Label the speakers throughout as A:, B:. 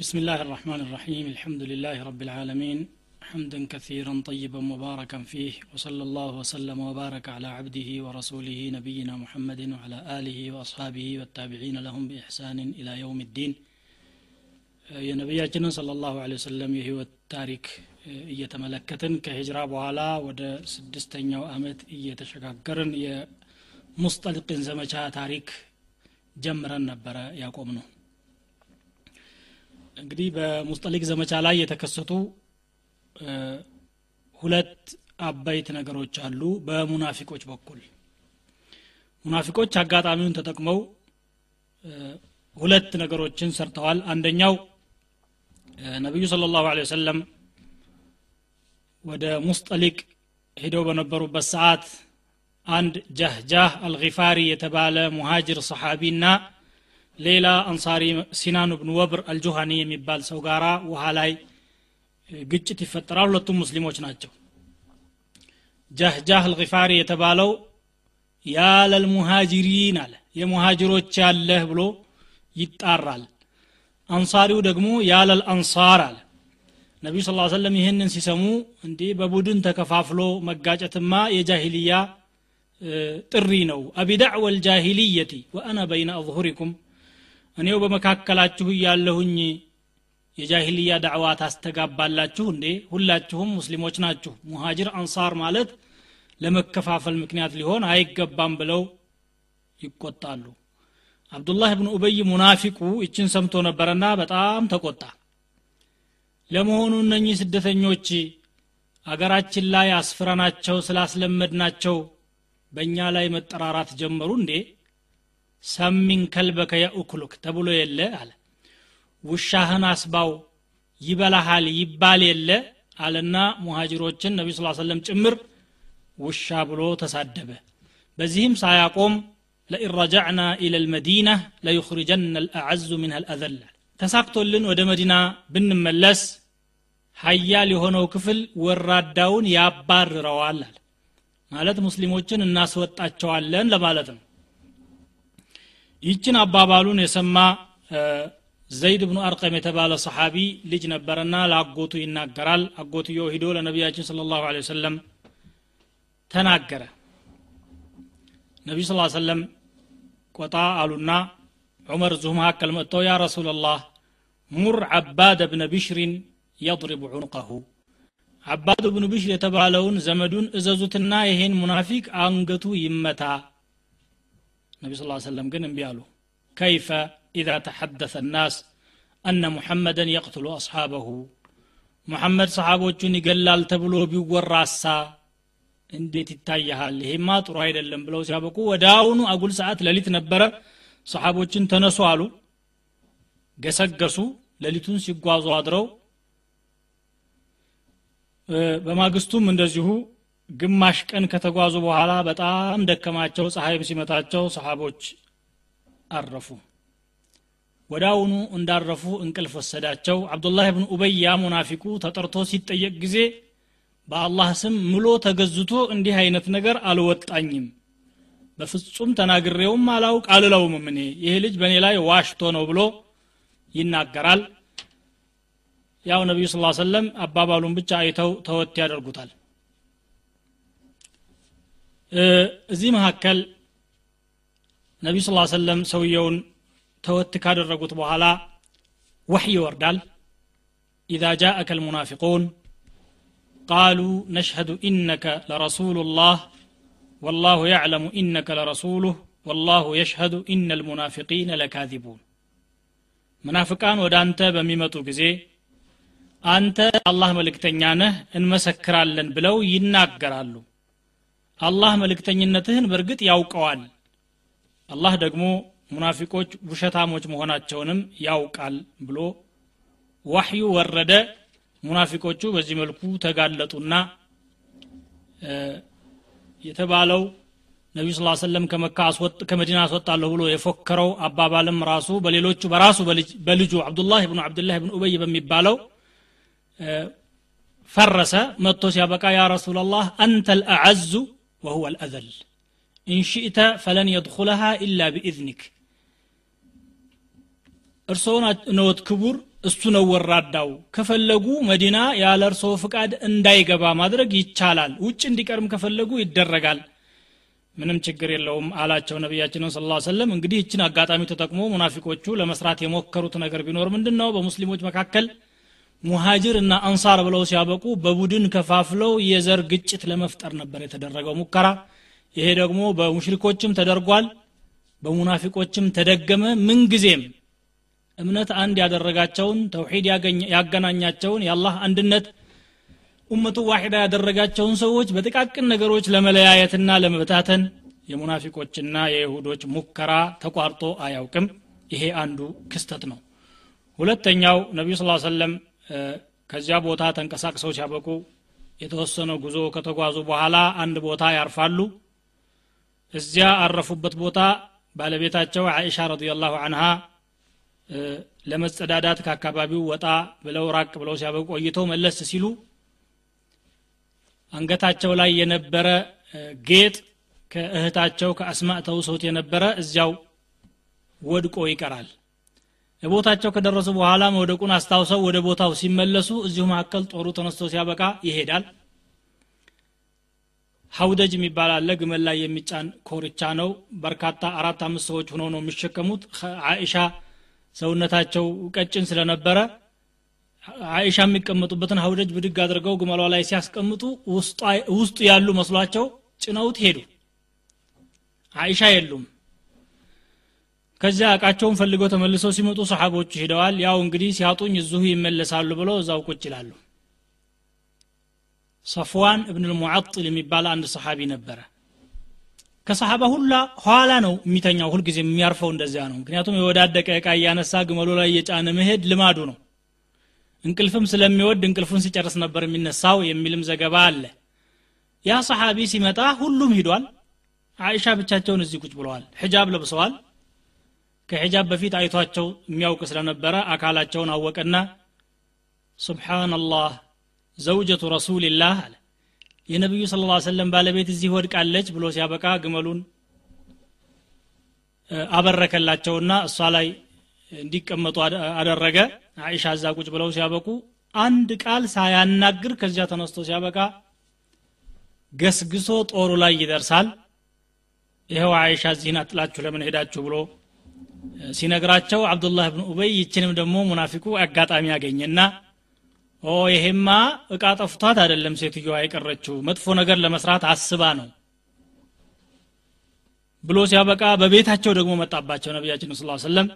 A: بسم الله الرحمن الرحيم الحمد لله رب العالمين حمدا كثيرا طيبا مباركا فيه وصلى الله وسلم وبارك على عبده ورسوله نبينا محمد وعلى آله وأصحابه والتابعين لهم بإحسان إلى يوم الدين የነቢያችንን صلى الله عليه وسلم የህይወት ታሪክ እየተመለከትን ከሂጅራ በኋላ ወደ ስድስተኛው አመት እየተሸጋገርን የሙስጠልቅን ዘመቻ ታሪክ ጀምረን ነበረ ያቆም ነው እንግዲህ በሙስጠሊቅ ዘመቻ ላይ የተከሰቱ ሁለት አበይት ነገሮች አሉ በሙናፊቆች በኩል። ሙናፊቆች አጋጣሚውን ተጠቅመው ሁለት ነገሮችን ሰርተዋል። አንደኛው ነቢዩ ስለ ላሁ ወሰለም ወደ ሙስጠሊቅ ሂደው በነበሩበት ሰዓት አንድ ጃህጃህ አልጊፋሪ የተባለ ሙሃጅር ሰሓቢና ሌላ አንሳሪ ሲናን ብን ወብር አልጁሃኒ የሚባል ሰው ጋራ ውሃ ላይ ግጭት ይፈጠራል። ሁለቱም ሙስሊሞች ናቸው። ጃህጃህ አልጊፋሪ የተባለው ያለልሙሃጅሪን አለ የሙሃጅሮች ያለህ ብሎ ይጣራል። አንሳሪው ደግሞ ያለል አንሳር አለ። ነቢዩ ስ ሰለም ይህንን ሲሰሙ እንዲህ በቡድን ተከፋፍሎ መጋጨትማ የጃሂልያ ጥሪ ነው። አቢዳዕወ ልጃሂልየቲ ወአና በይነ አظሁሪኩም እኔው በመካከላችሁ እያለሁኝ የጃሂልያ ዳዕዋ ታስተጋባላችሁ እንዴ? ሁላችሁም ሙስሊሞች ናችሁ። ሙሃጅር አንሳር ማለት ለመከፋፈል ምክንያት ሊሆን አይገባም ብለው ይቆጣሉ። አብዱላህ ብን ኡበይ ሙናፊቁ ይችን ሰምቶ ነበረና በጣም ተቆጣ። ለመሆኑ እነኚህ ስደተኞች አገራችን ላይ አስፍረናቸው ስላስለመድናቸው በእኛ ላይ መጠራራት ጀመሩ እንዴ ሰሚን ከልበከ የኡክሉክ ተብሎ የለ አለ። ውሻህን አስባው ይበላሃል ይባል የለ አለና ሙሃጅሮችን ነቢ ስ ሰለም ጭምር ውሻ ብሎ ተሳደበ። በዚህም ሳያቆም ለኢን ረጃዕና ኢለ ልመዲና ለዩኽሪጀና ልአዐዙ ምንሃ ልአዘል ተሳክቶልን ወደ መዲና ብንመለስ ሀያል የሆነው ክፍል ወራዳውን ያባርረዋል አለ። ማለት ሙስሊሞችን እናስወጣቸዋለን ለማለት ነው ይችን አባባሉን የሰማ ዘይድ ብኑ አርቀም የተባለ ሰሓቢ ልጅ ነበረና ለአጎቱ ይናገራል። አጎትዮ ሂዶ ለነቢያችን ስለ ላሁ ወሰለም ተናገረ። ነቢዩ ስ ሰለም ቆጣ አሉና ዑመር እዚሁ መካከል መጥተው يا رسول الله مر عباد بن بشر يضرب عنقه ዓባድ ብኑ ቢሽር የተባለውን ዘመዱን እዘዙትና ይሄን ሙናፊቅ አንገቱ ይመታ ነቢ ስ ሰለም ግን እምቢ አሉ። كيف إذا تحدث الناس أن محمدا يقتل أصحابه። ሙሐመድ ሰሓቦቹን ይገላል ተብሎ ቢወራሳ እንዴት ይታያሃል ይሄማ ጥሩ አይደለም ብለው ሲያበቁ ወደ አሁኑ አጉል ሰዓት ሌሊት ነበረ። ሰሓቦችን ተነሱ አሉ። ገሰገሱ። ሌሊቱን ሲጓዙ አድረው በማግስቱም እንደዚሁ ግማሽ ቀን ከተጓዙ በኋላ በጣም ደከማቸው ፀሐይም ሲመታቸው ሰሓቦች አረፉ። ወዳውኑ እንዳረፉ እንቅልፍ ወሰዳቸው። አብዱላህ ብን ኡበይ ያ ሙናፊቁ ተጠርቶ ሲጠየቅ ጊዜ በአላህ ስም ምሎ ተገዝቶ እንዲህ አይነት ነገር አልወጣኝም። በፍጹም ተናግሬውም አላውቅ አልለውም እኔ። ይሄ ልጅ በእኔ ላይ ዋሽቶ ነው ብሎ ይናገራል። ያው ነቢዩ ስ ሰለም አባባሉን ብቻ አይተው ተወት ያደርጉታል እዚህ መካከል ነቢዩ ስ ሰለም ሰውየውን ተወት ካደረጉት በኋላ ወሕይ ይወርዳል። ኢዛ ጃአከ ልሙናፊቁን ቃሉ ነሽሀዱ ኢነከ ለረሱሉ ላህ ወላሁ ያዕለሙ ኢነከ ለረሱሉህ ወላሁ የሽሀዱ ኢነ ልሙናፊቂነ ለካዚቡን። ሙናፍቃን ወደ አንተ በሚመጡ ጊዜ አንተ አላህ መልእክተኛ ነህ እንመሰክራለን ብለው ይናገራሉ። አላህ መልእክተኝነትህን በእርግጥ ያውቀዋል። አላህ ደግሞ ሙናፊቆች ውሸታሞች መሆናቸውንም ያውቃል ብሎ ዋሕዩ ወረደ። ሙናፊቆቹ በዚህ መልኩ ተጋለጡና የተባለው ነቢዩ ስ ሰለም ከመካ ከመዲና አስወጣለሁ ብሎ የፎከረው አባባልም ራሱ በሌሎቹ በራሱ በልጁ አብዱላህ ብኑ አብድላህ ብን ኡበይ በሚባለው ፈረሰ። መጥቶ ሲያበቃ ያ ረሱላላህ አንተ ልአዐዙ وهو الأذل إن شئت فلن يدخلها إلا بإذنك እርስዎ ነዎት ክቡር? እሱ ነው ወራዳው። ከፈለጉ መዲና ያለ እርሶ ፍቃድ እንዳይገባ ማድረግ ይቻላል። ውጭ እንዲቀርም ከፈለጉ ይደረጋል። ምንም ችግር የለውም አላቸው ነቢያችንን ስለ ላ ሰለም እንግዲህ ይችን አጋጣሚ ተጠቅሞ ሙናፊቆቹ ለመስራት የሞከሩት ነገር ቢኖር ምንድን ነው በሙስሊሞች መካከል ሙሃጅር እና አንሳር ብለው ሲያበቁ በቡድን ከፋፍለው የዘር ግጭት ለመፍጠር ነበር የተደረገው ሙከራ። ይሄ ደግሞ በሙሽሪኮችም ተደርጓል በሙናፊቆችም ተደገመ። ምንጊዜም እምነት አንድ ያደረጋቸውን ተውሒድ ያገናኛቸውን የአላህ አንድነት ኡመቱ ዋሒዳ ያደረጋቸውን ሰዎች በጥቃቅን ነገሮች ለመለያየትና ለመበታተን የሙናፊቆችና የይሁዶች ሙከራ ተቋርጦ አያውቅም። ይሄ አንዱ ክስተት ነው። ሁለተኛው ነቢዩ ስ ሰለም ከዚያ ቦታ ተንቀሳቅሰው ሲያበቁ የተወሰነ ጉዞ ከተጓዙ በኋላ አንድ ቦታ ያርፋሉ። እዚያ አረፉበት ቦታ ባለቤታቸው አይሻ ረዲየላሁ አንሃ ለመጸዳዳት ከአካባቢው ወጣ ብለው ራቅ ብለው ሲያበቁ ቆይተው መለስ ሲሉ አንገታቸው ላይ የነበረ ጌጥ ከእህታቸው ከአስማእ ተውሰውት የነበረ እዚያው ወድቆ ይቀራል ለቦታቸው ከደረሱ በኋላ መውደቁን አስታውሰው ወደ ቦታው ሲመለሱ እዚሁ መካከል ጦሩ ተነስቶ ሲያበቃ ይሄዳል። ሀውደጅ የሚባል አለ። ግመል ላይ የሚጫን ኮርቻ ነው። በርካታ አራት አምስት ሰዎች ሆነው ነው የሚሸከሙት። አይሻ ሰውነታቸው ቀጭን ስለነበረ አይሻ የሚቀመጡበትን ሀውደጅ ብድግ አድርገው ግመሏ ላይ ሲያስቀምጡ ውስጡ ያሉ መስሏቸው ጭነውት ሄዱ። አይሻ የሉም ከዚያ እቃቸውን ፈልገው ተመልሰው ሲመጡ ሰሓቦቹ ሂደዋል ያው እንግዲህ ሲያጡኝ እዚሁ ይመለሳሉ ብለው እዛው ቁጭ ይላሉ። ሰፍዋን እብን ልሙዓጥል የሚባል አንድ ሰሓቢ ነበረ። ከሰሓባ ሁላ ኋላ ነው የሚተኛው። ሁልጊዜ የሚያርፈው እንደዚያ ነው። ምክንያቱም የወዳደቀ እቃ እያነሳ ግመሉ ላይ እየጫነ መሄድ ልማዱ ነው። እንቅልፍም ስለሚወድ እንቅልፉን ሲጨርስ ነበር የሚነሳው የሚልም ዘገባ አለ። ያ ሰሓቢ ሲመጣ ሁሉም ሂዷል። አይሻ ብቻቸውን እዚህ ቁጭ ብለዋል። ሒጃብ ለብሰዋል ከሒጃብ በፊት አይቷቸው የሚያውቅ ስለነበረ አካላቸውን አወቀና ሱብሓናላህ ዘውጀቱ ረሱልላህ አለ። የነቢዩ ስለ ላ ሰለም ባለቤት እዚህ ወድቃለች ብሎ ሲያበቃ ግመሉን አበረከላቸውና እሷ ላይ እንዲቀመጡ አደረገ። አይሻ እዛ ቁጭ ብለው ሲያበቁ አንድ ቃል ሳያናግር ከዚያ ተነስቶ ሲያበቃ ገስግሶ ጦሩ ላይ ይደርሳል። ይኸው አይሻ እዚህን አጥላችሁ ለምን ሄዳችሁ ብሎ ሲነግራቸው አብዱላህ ብን ኡበይ ይችንም ደግሞ ሙናፊቁ አጋጣሚ ያገኘና ኦ ይሄማ እቃ ጠፍቷት አይደለም ሴትዮዋ የቀረችው መጥፎ ነገር ለመስራት አስባ ነው ብሎ ሲያበቃ በቤታቸው ደግሞ መጣባቸው ነቢያችን ስ ሰለም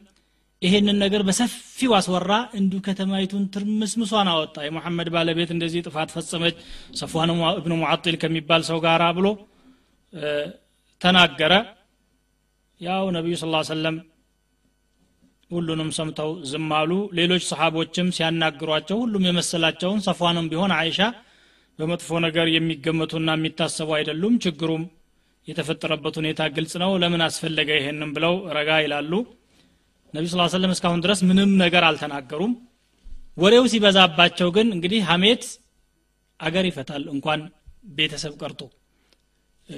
A: ይሄንን ነገር በሰፊው አስወራ እንዲሁ ከተማይቱን ትርምስምሷን አወጣ። የሙሐመድ ባለቤት እንደዚህ ጥፋት ፈጸመች ሰፏን እብኑ ሙዓጢል ከሚባል ሰው ጋር ብሎ ተናገረ። ያው ነቢዩ ስ ሰለም ሁሉንም ሰምተው ዝም አሉ። ሌሎች ሰሓቦችም ሲያናግሯቸው ሁሉም የመሰላቸውን ሰፏንም ቢሆን አይሻ በመጥፎ ነገር የሚገመቱና የሚታሰቡ አይደሉም። ችግሩም የተፈጠረበት ሁኔታ ግልጽ ነው። ለምን አስፈለገ ይሄንም ብለው ረጋ ይላሉ። ነቢ ስ ሰለም እስካሁን ድረስ ምንም ነገር አልተናገሩም። ወሬው ሲበዛባቸው ግን እንግዲህ ሀሜት አገር ይፈታል እንኳን ቤተሰብ ቀርቶ።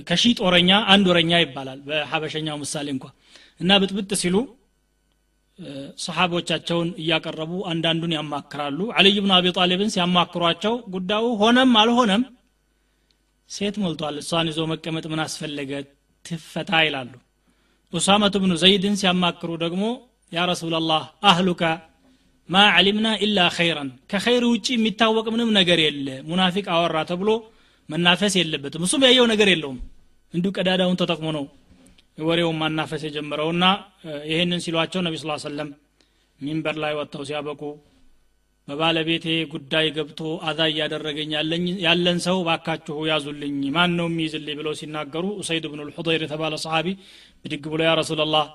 A: ከሺ ጦረኛ አንድ ወረኛ ይባላል በሀበሸኛው ምሳሌ እንኳ እና ብጥብጥ ሲሉ ሰሓቦቻቸውን እያቀረቡ አንዳንዱን ያማክራሉ። አልይ ብን አቢ ጣሊብን ሲያማክሯቸው ጉዳዩ ሆነም አልሆነም ሴት ሞልቷል። እሷን ይዞ መቀመጥ ምን አስፈለገ? ትፈታ ይላሉ። ኡሳመቱ ብኑ ዘይድን ሲያማክሩ ደግሞ ያ ረሱላላህ አህሉከ ማ ዓሊምና ኢላ ኸይረን ከኸይር ውጭ የሚታወቅ ምንም ነገር የለ ሙናፊቅ አወራ ተብሎ መናፈስ የለበትም። እሱም ያየው ነገር የለውም። እንዲሁ ቀዳዳውን ተጠቅሞ ነው ወሬውን ማናፈስ የጀመረውና ይህንን ሲሏቸው ነቢ ስ ሰለም ሚንበር ላይ ወጥተው ሲያበቁ በባለቤቴ ጉዳይ ገብቶ አዛ እያደረገኝ ያለን ሰው ባካችሁ ያዙልኝ ማን ነው የሚይዝልኝ ብለው ሲናገሩ ኡሰይድ ብኑ ልሑضይር የተባለ ሰሓቢ ብድግ ብሎ ያ ረሱላላህ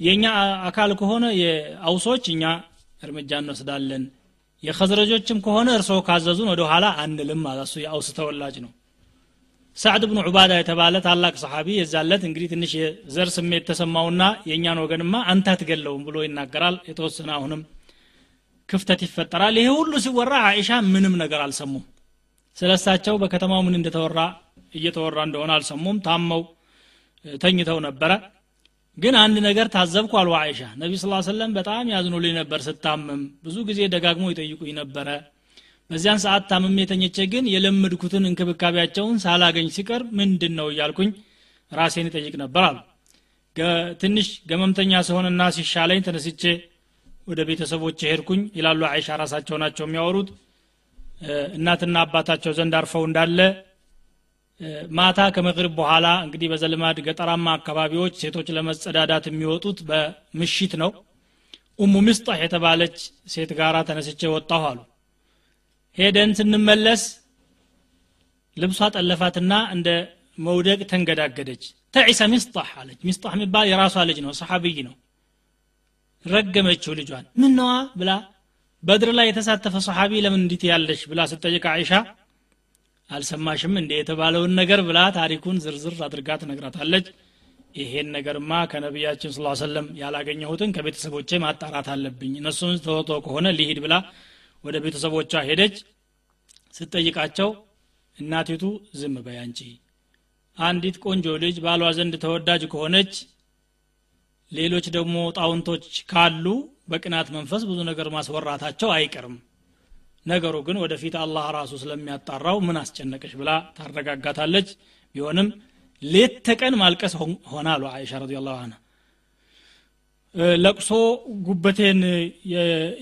A: የእኛ አካል ከሆነ የአውሶች እኛ እርምጃ እንወስዳለን የኸዝረጆችም ከሆነ እርስዎ ካዘዙን ወደ ኋላ አንልም አለ። እሱ የአውስ ተወላጅ ነው ሳዕድ ብኑ ዑባዳ የተባለ ታላቅ ሰሓቢ የዛለት እንግዲህ ትንሽ የዘር ስሜት ተሰማውና የእኛን ወገንማ አንተ አትገለውም ብሎ ይናገራል። የተወሰነ አሁንም ክፍተት ይፈጠራል። ይሄ ሁሉ ሲወራ አይሻ ምንም ነገር አልሰሙም። ስለ እሳቸው በከተማው ምን እንደተወራ እየተወራ እንደሆነ አልሰሙም። ታመው ተኝተው ነበረ። ግን አንድ ነገር ታዘብኩ አሉ አይሻ ነቢ ስ ሰለም በጣም ያዝኑልኝ ነበር ስታመም ብዙ ጊዜ ደጋግሞ ይጠይቁኝ ነበረ በዚያን ሰዓት ታምሜ ተኝቼ ግን የለመድኩትን እንክብካቤያቸውን ሳላገኝ ሲቀር ምንድን ነው እያልኩኝ ራሴን ይጠይቅ ነበር አሉ። ትንሽ ገመምተኛ ሲሆንና ሲሻለኝ ተነስቼ ወደ ቤተሰቦች ሄድኩኝ። ይላሉ አይሻ ራሳቸው ናቸው የሚያወሩት። እናትና አባታቸው ዘንድ አርፈው እንዳለ ማታ ከመቅሪብ በኋላ እንግዲህ በዘልማድ ገጠራማ አካባቢዎች ሴቶች ለመጸዳዳት የሚወጡት በምሽት ነው። ኡሙ ምስጣህ የተባለች ሴት ጋራ ተነስቼ ወጣሁ አሉ ሄደን ስንመለስ ልብሷ ጠለፋትና እንደ መውደቅ ተንገዳገደች። ተዒሰ ሚስጣህ አለች። ሚስጣህ የሚባል የራሷ ልጅ ነው ሰሓብይ ነው። ረገመችው ልጇን። ምነዋ ብላ በድር ላይ የተሳተፈ ሰሓቢ ለምን እንዲት ያለሽ ብላ ስጠይቅ አይሻ አልሰማሽም እንዴ የተባለውን ነገር ብላ ታሪኩን ዝርዝር አድርጋ ትነግራታለች። ይሄን ነገርማ ከነቢያችን ስ ሰለም ያላገኘሁትን ከቤተሰቦቼ ማጣራት አለብኝ። እነሱን ተወቶ ከሆነ ሊሂድ ብላ ወደ ቤተሰቦቿ ሄደች ስትጠይቃቸው እናቲቱ ዝም በይ አንቺ። አንዲት ቆንጆ ልጅ ባሏ ዘንድ ተወዳጅ ከሆነች ሌሎች ደግሞ ጣውንቶች ካሉ በቅናት መንፈስ ብዙ ነገር ማስወራታቸው አይቀርም። ነገሩ ግን ወደፊት አላህ ራሱ ስለሚያጣራው ምን አስጨነቀሽ ብላ ታረጋጋታለች። ቢሆንም ሌት ተቀን ማልቀስ ሆነ አሉ አይሻ رضي الله عنها ለቅሶ ጉበቴን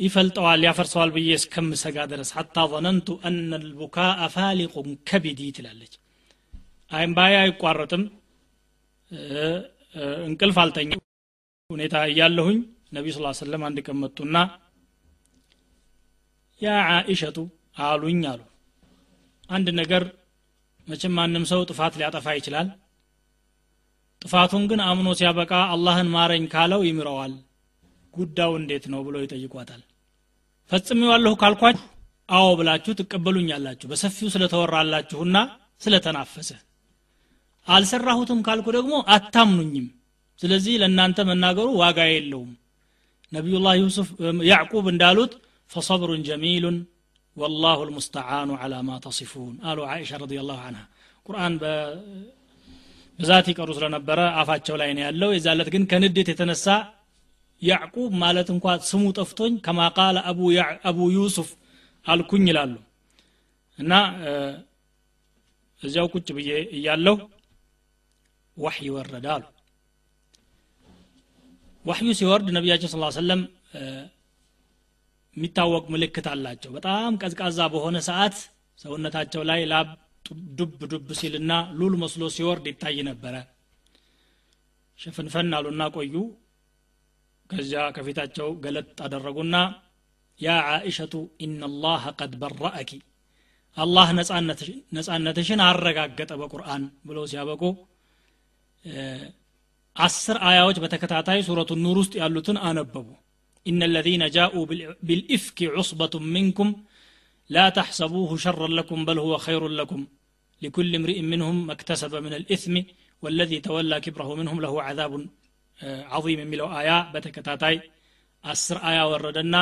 A: ይፈልጠዋል ያፈርሰዋል ብዬ እስከምሰጋ ድረስ። حتى ظننت أن البكاء فالق كبدي ትላለች። እምባዬ አይቋረጥም። እንቅልፍ አልተኛ ሁኔታ እያለሁኝ ነቢ ስ ሰለም አንድ ቀን መጡና ያ ዓኢሸቱ አሉኝ አሉ። አንድ ነገር መቼም ማንም ሰው ጥፋት ሊያጠፋ ይችላል ጥፋቱን ግን አምኖ ሲያበቃ አላህን ማረኝ ካለው ይምረዋል። ጉዳዩ እንዴት ነው ብሎ ይጠይቋታል። ፈጽሜዋለሁ ካልኳችሁ አዎ ብላችሁ ትቀበሉኛላችሁ። በሰፊው ስለተወራላችሁና ስለተናፈሰ። አልሰራሁትም ካልኩ ደግሞ አታምኑኝም። ስለዚህ ለእናንተ መናገሩ ዋጋ የለውም። ነቢዩላህ ዩሱፍ ያዕቁብ እንዳሉት ፈሰብሩን ጀሚሉን ወላሁ ልሙስተዓኑ ዓላ ማ ተሲፉን አሉ አይሻ ረዲ ላሁ አንሃ ቁርአን ብዛት ይቀሩ ስለነበረ አፋቸው ላይ ነው ያለው። የዛለት ግን ከንዴት የተነሳ ያዕቁብ ማለት እንኳ ስሙ ጠፍቶኝ ከማ ቃለ አቡ ዩሱፍ አልኩኝ ይላሉ። እና እዚያው ቁጭ ብዬ እያለሁ ወሕይ ወረደ አሉ። ወሕዩ ሲወርድ ነቢያችን ስ ሰለም የሚታወቅ ምልክት አላቸው። በጣም ቀዝቃዛ በሆነ ሰዓት ሰውነታቸው ላይ ላብ ዱብ ዱብ ሲልና ሉል መስሎ ሲወርድ ይታይ ነበረ። ሽፍንፈን አሉና ቆዩ። ከዚያ ከፊታቸው ገለጥ አደረጉና ያ ዓኢሸቱ ኢነላህ ቀድ በረአኪ አላህ ነጻነትሽን አረጋገጠ በቁርአን ብለው ሲያበቁ አስር አያዎች በተከታታይ ሱረቱ ኑር ውስጥ ያሉትን አነበቡ። ኢነ ለዚነ ጃኡ ቢልኢፍኪ ዑስበቱን ሚንኩም ላ ተሕሰቡሁ ሸረን ለኩም በል ሁወ ኸይሩን ለኩም ሊኩል እምሪእን ምንሁም መክተሰበ ምን ልእስሚ ወለዚ ተወላ ኪብረሁ ምንሁም ለሁ ዓዛቡን ዐظም የሚለው አያ በተከታታይ አስር አያ ወረደና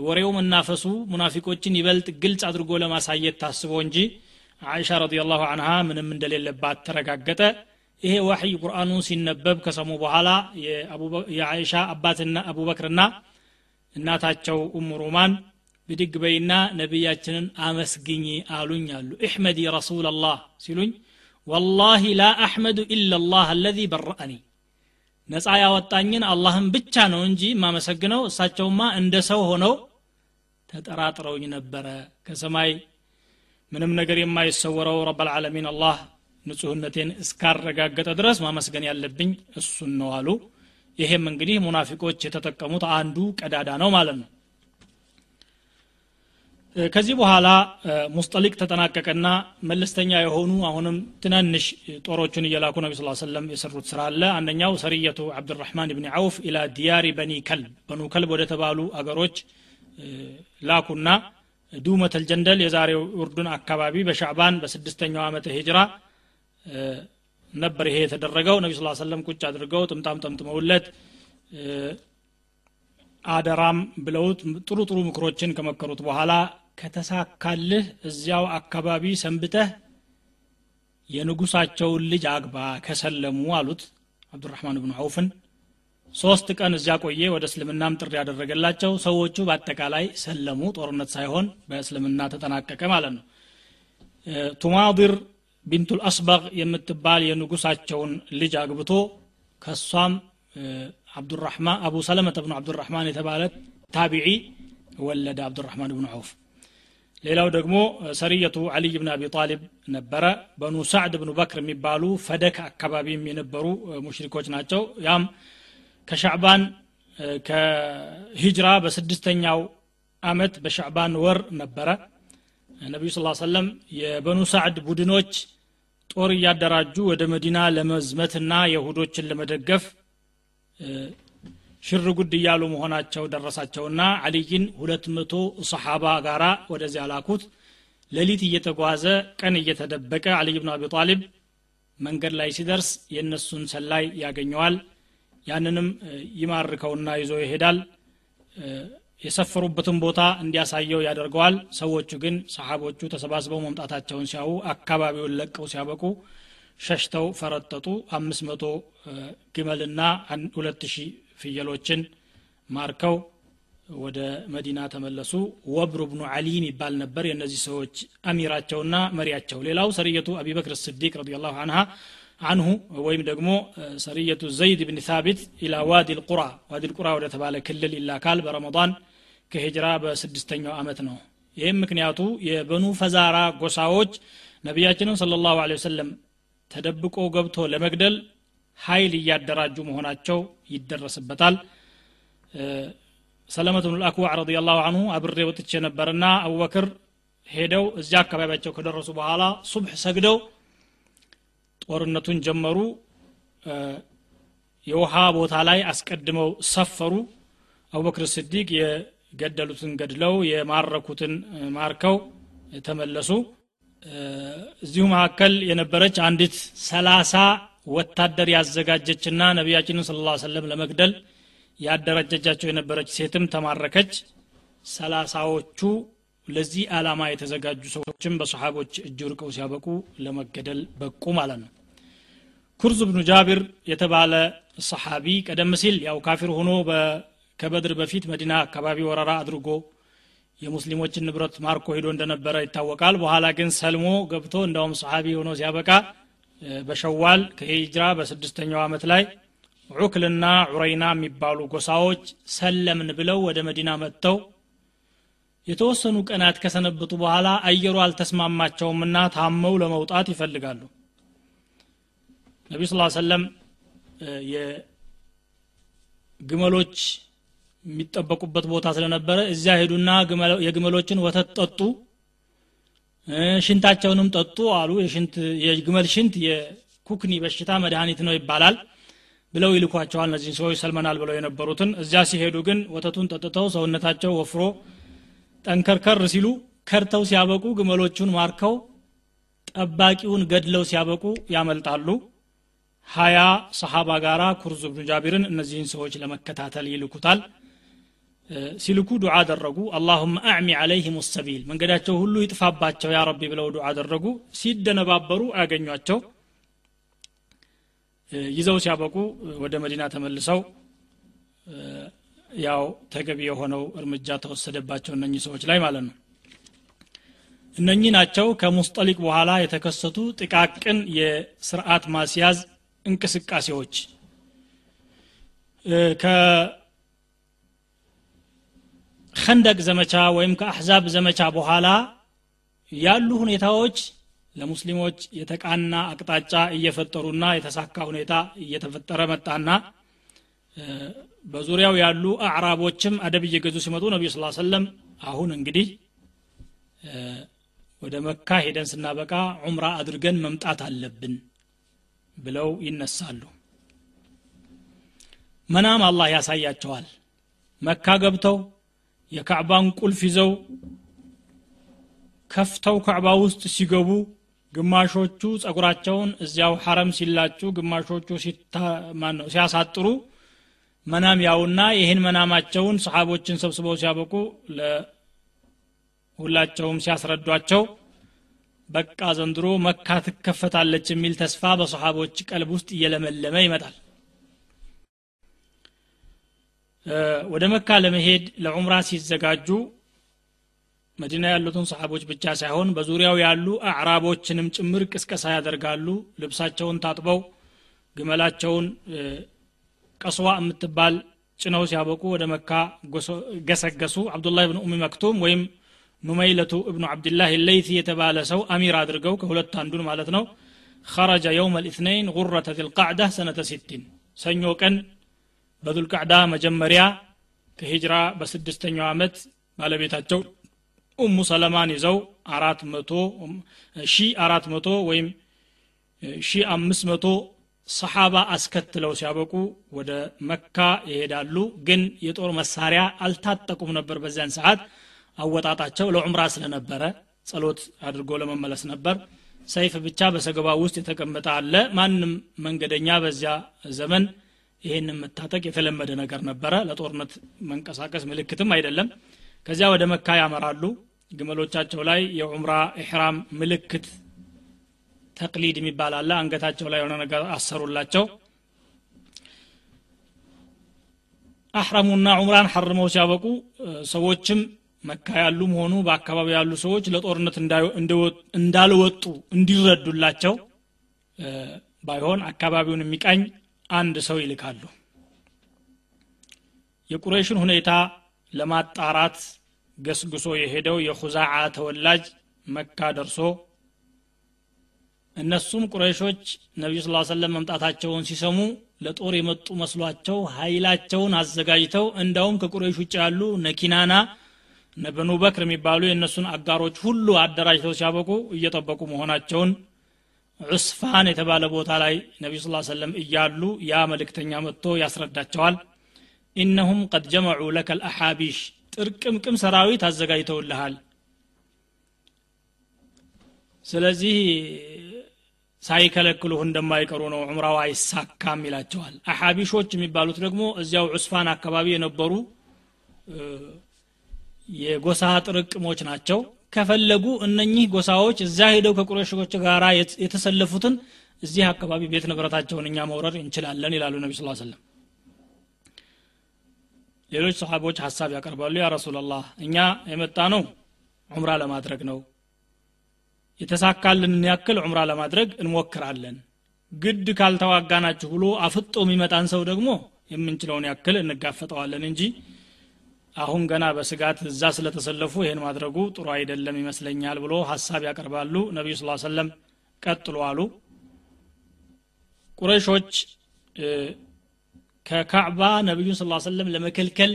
A: ወሬው መናፈሱ ሙናፊቆችን ይበልጥ ግልጽ አድርጎ ለማሳየት ታስቦ እንጂ አይሻ ረዲየላሁ አንሃ ምንም እንደሌለባት ተረጋገጠ። ይሄ ዋሕይ ቁርአኑ ሲነበብ ከሰሙ በኋላ የአይሻ አባትና አቡበክርና እናታቸው ኡሙ ሩማን ብድግ በይና ነቢያችንን አመስግኝ አሉኝ አሉ። እሕመዲ ረሱላላህ ሲሉኝ ወላሂ ላ አሕመዱ ኢላ ላህ አለዚ በረአኒ። ነፃ ያወጣኝን አላህን ብቻ ነው እንጂ የማመሰግነው እሳቸውማ እንደ ሰው ሆነው ተጠራጥረውኝ ነበረ። ከሰማይ ምንም ነገር የማይሰወረው ረብልዓለሚን አላህ ንጹህነቴን እስካረጋገጠ ድረስ ማመስገን ያለብኝ እሱን ነው አሉ። ይሄም እንግዲህ ሙናፊቆች የተጠቀሙት አንዱ ቀዳዳ ነው ማለት ነው ከዚህ በኋላ ሙስጠሊቅ ተጠናቀቀና መለስተኛ የሆኑ አሁንም ትናንሽ ጦሮቹን እየላኩ ነቢ ስ ሰለም የሰሩት ስራ አለ። አንደኛው سرية عبد الرحمن بن عوف إلى ديار بني كلب በኑ ከልብ ወደ ተባሉ አገሮች ላኩና ዱመተል ጀንደል የዛሬው ኡርዱን አካባቢ በሻዕባን በስድስተኛው ዓመተ ሂጅራ ነበር ይሄ የተደረገው። ነቢ ስ ሰለም ቁጭ አድርገው ጥምጣም ጠምጥመውለት አደራም ብለውት ጥሩ ጥሩ ምክሮችን ከመከሩት በኋላ ከተሳካልህ እዚያው አካባቢ ሰንብተህ የንጉሳቸውን ልጅ አግባ ከሰለሙ አሉት አብዱራህማን ብኑ ዐውፍን ሶስት ቀን እዚያ ቆየ ወደ እስልምናም ጥሪ ያደረገላቸው ሰዎቹ በአጠቃላይ ሰለሙ ጦርነት ሳይሆን በእስልምና ተጠናቀቀ ማለት ነው። ቱማዲር ቢንቱል አስበግ የምትባል የንጉሳቸውን ልጅ አግብቶ ከሷም አብዱራህማን አቡ ሰለመተ ብኑ አብዱራህማን የተባለ ታቢዒ ወለደ አብዱራህማን ብኑ ዐውፍ። ሌላው ደግሞ ሰሪየቱ አልይ ብን አቢ ጣሊብ ነበረ። በኑ ሳዕድ ብኑ በክር የሚባሉ ፈደክ አካባቢም የነበሩ ሙሽሪኮች ናቸው። ያም ከሻዕባን ከሂጅራ በስድስተኛው አመት በሻዕባን ወር ነበረ። ነቢዩ ስ ሰለም የበኑ ሳዕድ ቡድኖች ጦር እያደራጁ ወደ መዲና ለመዝመትና የሁዶችን ለመደገፍ ሽር ጉድ እያሉ መሆናቸው ደረሳቸውና አልይን ሁለት መቶ ሰሓባ ጋራ ወደዚያ ላኩት። ሌሊት እየተጓዘ ቀን እየተደበቀ አልይ ብን አቢ ጣሊብ መንገድ ላይ ሲደርስ የእነሱን ሰላይ ያገኘዋል። ያንንም ይማርከውና ይዞ ይሄዳል። የሰፈሩበትን ቦታ እንዲያሳየው ያደርገዋል። ሰዎቹ ግን ሰሓቦቹ ተሰባስበው መምጣታቸውን ሲያዩ አካባቢውን ለቀው ሲያበቁ ሸሽተው ፈረጠጡ። አምስት መቶ ግመልና ሁለት ሺህ ፍየሎችን ማርከው ወደ መዲና ተመለሱ። ወብሩ ብኑ አሊ የሚባል ነበር። የእነዚህ ሰዎች አሚራቸውና መሪያቸው። ሌላው سرية أبي بكر الصديق رضي الله عنها عنه ወይም ደግሞ سرية زيد بن ثابت إلى وادي القرى። ዋዲ ልቁራ ወደ ተባለ ክልል ይላካል። በረመዳን ከሂጅራ በስድስተኛው አመት ነው። ይህም ምክንያቱ የበኑ ፈዛራ ጎሳዎች ነቢያችንን ስለ ላሁ ወሰለም ተደብቆ ገብቶ ለመግደል ኃይል እያደራጁ መሆናቸው ይደረስበታል። ሰለመት ብኑ ልአክዋዕ ረዲ ላሁ አንሁ አብሬ ወጥቼ ነበርና አቡበክር ሄደው እዚያ አካባቢያቸው ከደረሱ በኋላ ሱብሕ ሰግደው ጦርነቱን ጀመሩ። የውሃ ቦታ ላይ አስቀድመው ሰፈሩ። አቡበክር ስዲቅ የገደሉትን ገድለው የማረኩትን ማርከው ተመለሱ እዚሁ መካከል የነበረች አንዲት ሰላሳ ወታደር ያዘጋጀችና ነቢያችንን ስለ ላ ሰለም ለመግደል ያደራጀጃቸው የነበረች ሴትም ተማረከች። ሰላሳዎቹ ለዚህ ዓላማ የተዘጋጁ ሰዎችም በሰሓቦች እጅ ርቀው ሲያበቁ ለመገደል በቁ ማለት ነው። ኩርዝ ብኑ ጃቢር የተባለ ሰሓቢ ቀደም ሲል ያው ካፊር ሆኖ ከበድር በፊት መዲና አካባቢ ወረራ አድርጎ የሙስሊሞችን ንብረት ማርኮ ሄዶ እንደነበረ ይታወቃል። በኋላ ግን ሰልሞ ገብቶ እንዳውም ሰሓቢ ሆኖ ሲያበቃ በሸዋል ከሂጅራ በስድስተኛው ዓመት ላይ ዑክልና ዑረይና የሚባሉ ጎሳዎች ሰለምን ብለው ወደ መዲና መጥተው የተወሰኑ ቀናት ከሰነበቱ በኋላ አየሩ አልተስማማቸውምና ታመው ለመውጣት ይፈልጋሉ። ነቢ ስ ሰለም የግመሎች የሚጠበቁበት ቦታ ስለነበረ እዚያ ሄዱና የግመሎችን ወተት ጠጡ። ሽንታቸውንም ጠጡ አሉ። የግመል ሽንት የኩክኒ በሽታ መድኃኒት ነው ይባላል ብለው ይልኳቸዋል እነዚህን ሰዎች ሰልመናል ብለው የነበሩትን። እዚያ ሲሄዱ ግን ወተቱን ጠጥተው ሰውነታቸው ወፍሮ ጠንከርከር ሲሉ ከርተው ሲያበቁ ግመሎቹን ማርከው ጠባቂውን ገድለው ሲያበቁ ያመልጣሉ። ሀያ ሰሓባ ጋራ ኩርዝ ብኑ ጃቢርን እነዚህን ሰዎች ለመከታተል ይልኩታል ሲልኩ ዱዓ አደረጉ። አላሁመ አዕሚ አለይህም ሰቢል። መንገዳቸው ሁሉ ይጥፋባቸው ያ ረቢ ብለው ዱዓ አደረጉ። ሲደነባበሩ አያገኟቸው። ይዘው ሲያበቁ ወደ መዲና ተመልሰው ያው ተገቢ የሆነው እርምጃ ተወሰደባቸው እነኚህ ሰዎች ላይ ማለት ነው። እነኚህ ናቸው። ከሙስጠሊቅ በኋላ የተከሰቱ ጥቃቅን የስርዓት ማስያዝ እንቅስቃሴዎች ከኸንደቅ ዘመቻ ወይም ከአሕዛብ ዘመቻ በኋላ ያሉ ሁኔታዎች ለሙስሊሞች የተቃና አቅጣጫ እየፈጠሩና የተሳካ ሁኔታ እየተፈጠረ መጣና በዙሪያው ያሉ አዕራቦችም አደብ እየገዙ ሲመጡ ነቢዩ ስ ሰለም አሁን እንግዲህ ወደ መካ ሄደን ስናበቃ ዑምራ አድርገን መምጣት አለብን ብለው ይነሳሉ። መናም አላህ ያሳያቸዋል። መካ ገብተው የካዕባን ቁልፍ ይዘው ከፍተው ካዕባ ውስጥ ሲገቡ ግማሾቹ ጸጉራቸውን እዚያው ሐረም ሲላጩ ግማሾቹ ሲያሳጥሩ መናም ያውና ይህን መናማቸውን ሰሓቦችን ሰብስበው ሲያበቁ ሁላቸውም ሲያስረዷቸው በቃ ዘንድሮ መካ ትከፈታለች የሚል ተስፋ በሰሓቦች ቀልብ ውስጥ እየለመለመ ይመጣል ወደ መካ ለመሄድ ለዑምራ ሲዘጋጁ መዲና ያሉትን ሰሓቦች ብቻ ሳይሆን በዙሪያው ያሉ አዕራቦችንም ጭምር ቅስቀሳ ያደርጋሉ ልብሳቸውን ታጥበው ግመላቸውን ቀስዋ የምትባል ጭነው ሲያበቁ ወደ መካ ገሰገሱ አብዱላህ ብን ኡሚ መክቱም ወይም ኑመይለቱ እብኑ ዓብድላህ ለይቲ የተባለ ሰው አሚር አድርገው ከሁለት አንዱን ማለት ነው خرج يوم الاثنين غرة ذي القعدة سنة ست ሰኞ ቀን በዙልቃዕዳ መጀመሪያ ከሂጅራ በስድስተኛው ዓመት ባለቤታቸው ኡሙ ሰለማን ይዘው አራት መቶ ሺ አራት መቶ ወይም ሺ አምስት መቶ ሰሓባ አስከትለው ሲያበቁ ወደ መካ ይሄዳሉ። ግን የጦር መሳሪያ አልታጠቁም ነበር በዚያን ሰዓት። አወጣጣቸው ለዑምራ ስለነበረ ጸሎት አድርጎ ለመመለስ ነበር። ሰይፍ ብቻ በሰገባ ውስጥ የተቀመጠ አለ። ማንም መንገደኛ በዚያ ዘመን ይህንን መታጠቅ የተለመደ ነገር ነበረ። ለጦርነት መንቀሳቀስ ምልክትም አይደለም። ከዚያ ወደ መካ ያመራሉ። ግመሎቻቸው ላይ የዑምራ ኢሕራም ምልክት ተቅሊድ የሚባል አለ። አንገታቸው ላይ የሆነ ነገር አሰሩላቸው። አሕረሙና ዑምራን ሐርመው ሲያበቁ ሰዎችም መካ ያሉም ሆኑ በአካባቢ ያሉ ሰዎች ለጦርነት እንዳልወጡ እንዲረዱላቸው ባይሆን አካባቢውን የሚቃኝ አንድ ሰው ይልካሉ። የቁረይሽን ሁኔታ ለማጣራት ገስግሶ የሄደው የኹዛዓ ተወላጅ መካ ደርሶ እነሱም ቁረይሾች ነቢዩ ስ ሰለም መምጣታቸውን ሲሰሙ ለጦር የመጡ መስሏቸው ኃይላቸውን አዘጋጅተው እንዳውም ከቁረይሽ ውጭ ያሉ ነኪናና በኑ በክር የሚባሉ የእነሱን አጋሮች ሁሉ አደራጅተው ሲያበቁ እየጠበቁ መሆናቸውን ዑስፋን የተባለ ቦታ ላይ ነቢዩ ስ ሰለም እያሉ ያ መልእክተኛ መጥቶ ያስረዳቸዋል። ኢነሁም ቀድ ጀመዑ ለከ ልአሓቢሽ ጥርቅምቅም ሰራዊት አዘጋጅተውልሃል። ስለዚህ ሳይከለክሉህ እንደማይቀሩ ነው ዑምራው አይሳካም ይላቸዋል። አሓቢሾች የሚባሉት ደግሞ እዚያው ዑስፋን አካባቢ የነበሩ የጎሳ ጥርቅሞች ናቸው ከፈለጉ እነኚህ ጎሳዎች እዛ ሄደው ከቁረሾች ጋር የተሰለፉትን እዚህ አካባቢ ቤት ንብረታቸውን እኛ መውረር እንችላለን ይላሉ ነቢ ስ ሰለም ሌሎች ሰሓቦች ሀሳብ ያቀርባሉ። ያ ረሱላላህ እኛ የመጣ ነው ዑምራ ለማድረግ ነው። የተሳካልንን ያክል ዑምራ ለማድረግ እንሞክራለን። ግድ ካልተዋጋናችሁ ብሎ አፍጦ የሚመጣን ሰው ደግሞ የምንችለውን ያክል እንጋፈጠዋለን እንጂ አሁን ገና በስጋት እዛ ስለተሰለፉ ይህን ማድረጉ ጥሩ አይደለም ይመስለኛል ብሎ ሀሳብ ያቀርባሉ። ነቢዩ ስ ሰለም ቀጥሎ አሉ። ቁረይሾች ከካዕባ ነቢዩን ስ ሰለም ለመከልከል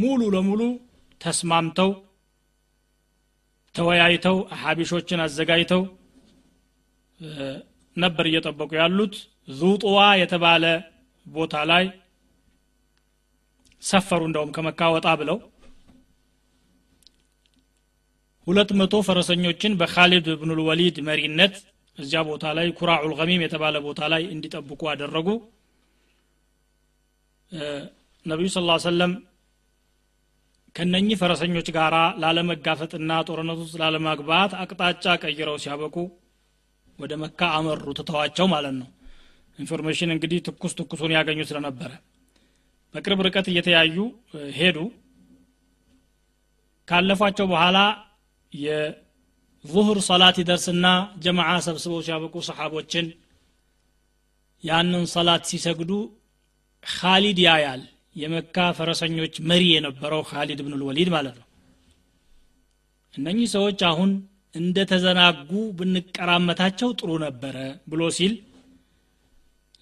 A: ሙሉ ለሙሉ ተስማምተው ተወያይተው ሀቢሾችን አዘጋጅተው ነበር እየጠበቁ ያሉት። ዙጡዋ የተባለ ቦታ ላይ ሰፈሩ እንደውም ከመካ ወጣ ብለው ሁለት መቶ ፈረሰኞችን በካሊድ ብኑል ወሊድ መሪነት እዚያ ቦታ ላይ ኩራዑል ገሚም የተባለ ቦታ ላይ እንዲጠብቁ አደረጉ። ነቢዩ ስ ሰለም ከነኚህ ፈረሰኞች ጋር ላለመጋፈጥና ጦርነት ውስጥ ላለማግባት አቅጣጫ ቀይረው ሲያበቁ ወደ መካ አመሩ ትተዋቸው ማለት ነው። information እንግዲህ ትኩስ ትኩሱን ያገኙ ስለነበረ በቅርብ ርቀት እየተያዩ ሄዱ። ካለፏቸው በኋላ የዙህር ሰላት ይደርስና ጀማዓ ሰብስበው ሲያበቁ ሰሓቦችን ያንን ሰላት ሲሰግዱ ካሊድ ያያል። የመካ ፈረሰኞች መሪ የነበረው ካሊድ ብን ልወሊድ ማለት ነው። እነኚህ ሰዎች አሁን እንደ ተዘናጉ ብንቀራመታቸው ጥሩ ነበረ ብሎ ሲል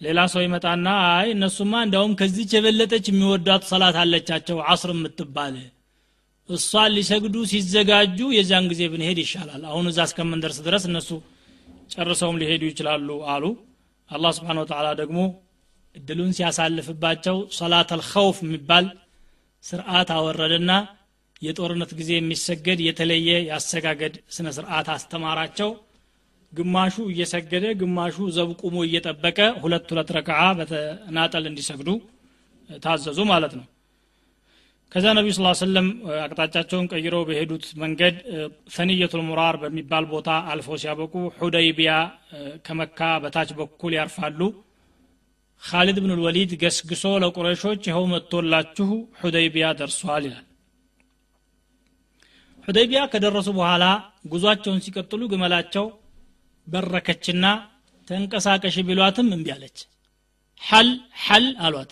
A: ሌላ ሰው ይመጣና አይ እነሱማ እንዲያውም ከዚች የበለጠች የሚወዳት ሰላት አለቻቸው። አስር የምትባል እሷን ሊሰግዱ ሲዘጋጁ የዚያን ጊዜ ብንሄድ ይሻላል። አሁን እዛ እስከምንደርስ ድረስ እነሱ ጨርሰውም ሊሄዱ ይችላሉ አሉ። አላህ ስብሓን ወተላ ደግሞ እድሉን ሲያሳልፍባቸው ሰላት አልኸውፍ የሚባል ስርዓት አወረደና የጦርነት ጊዜ የሚሰገድ የተለየ ያሰጋገድ ስነ ስርዓት አስተማራቸው ግማሹ እየሰገደ ግማሹ ዘብ ቁሞ እየጠበቀ ሁለት ሁለት ረክዓ በተናጠል እንዲሰግዱ ታዘዙ ማለት ነው። ከዛ ነቢዩ ስ ሰለም አቅጣጫቸውን ቀይረው በሄዱት መንገድ ሰንየቱል ሙራር በሚባል ቦታ አልፈው ሲያበቁ ሁደይቢያ ከመካ በታች በኩል ያርፋሉ። ካሊድ ብን ልወሊድ ገስግሶ ለቁረሾች ይኸው መጥቶላችሁ ሑደይቢያ ደርሷል ይላል። ሑደይቢያ ከደረሱ በኋላ ጉዟቸውን ሲቀጥሉ ግመላቸው በረከችና ተንቀሳቀሽ ቢሏትም እምቢ አለች። ሐል ሐል አሏት።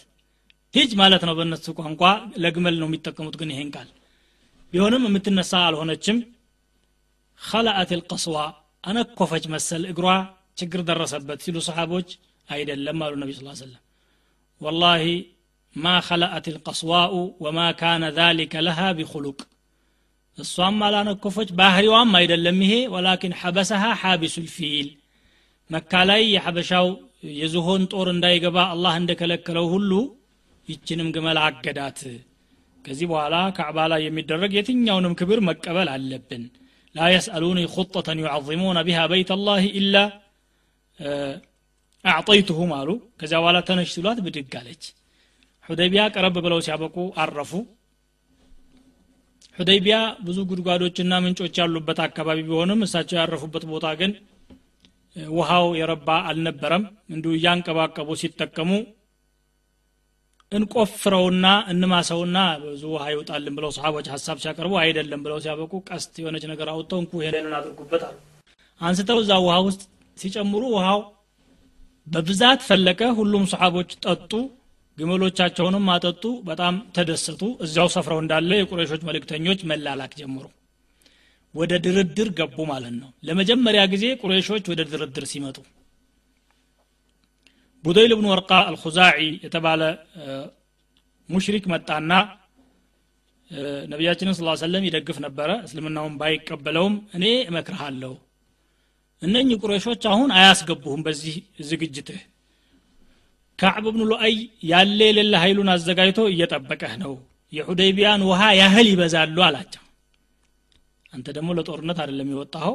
A: ሂጅ ማለት ነው በእነሱ ቋንቋ ለግመል ነው የሚጠቀሙት ግን ይሄን ቃል። ቢሆንም የምትነሳ አልሆነችም። ከላአት ልቀስዋ አነኮፈች መሰል እግሯ ችግር ደረሰበት ሲሉ ሰሓቦች አይደለም አሉ ነቢ ስ ሰለም ወላሂ ማ ከላአት ልቀስዋኡ ወማ ካነ ذሊከ ለሃ ቢኹሉቅ እሷም አላነኮፈች ባህሪዋም አይደለም ይሄ። ወላኪን ሐበሰሃ ሓቢሱ ልፊል መካ ላይ የሐበሻው የዝሆን ጦር እንዳይገባ አላህ እንደከለከለው ሁሉ ይችንም ግመል አገዳት። ከዚህ በኋላ ካዕባ ላይ የሚደረግ የትኛውንም ክብር መቀበል አለብን። ላ የስአሉኒ ኹጠተን ዩዓظሙነ ቢሃ በይት አላህ ኢላ አዕጠይቱሁም አሉ። ከዚያ በኋላ ተነሽ ሲሏት ብድግ አለች። ሑደይቢያ ቀረብ ብለው ሲያበቁ አረፉ ሑደይቢያ ብዙ ጉድጓዶችና ምንጮች ያሉበት አካባቢ ቢሆንም እሳቸው ያረፉበት ቦታ ግን ውሃው የረባ አልነበረም። እንዲሁ እያንቀባቀቡ ሲጠቀሙ እንቆፍረውና እንማሰውና ብዙ ውሃ ይውጣልን ብለው ሰሓቦች ሀሳብ ሲያቀርቡ አይደለም ብለው ሲያበቁ ቀስት የሆነች ነገር አውጥተው እንኩ ይሄንን አድርጉበት አሉ። አንስተው እዛ ውሃ ውስጥ ሲጨምሩ ውሃው በብዛት ፈለቀ። ሁሉም ሰሓቦች ጠጡ ግመሎቻቸውንም አጠጡ በጣም ተደሰቱ። እዚያው ሰፍረው እንዳለ የቁረሾች መልእክተኞች መላላክ ጀምሩ ወደ ድርድር ገቡ ማለት ነው። ለመጀመሪያ ጊዜ ቁረሾች ወደ ድርድር ሲመጡ ቡደይል ብኑ ወርቃ አልኹዛዒ የተባለ ሙሽሪክ መጣና ነቢያችንን ስ ሰለም ይደግፍ ነበረ። እስልምናውን ባይቀበለውም እኔ እመክርሃለሁ። እነኚህ ቁረሾች አሁን አያስገቡህም በዚህ ዝግጅትህ ካዕብ ብኑ ሉአይ ያለ የሌለ ኃይሉን አዘጋጅቶ እየጠበቀህ ነው። የሑደይቢያን ውሃ ያህል ይበዛሉ አላቸው። አንተ ደግሞ ለጦርነት አይደለም የወጣኸው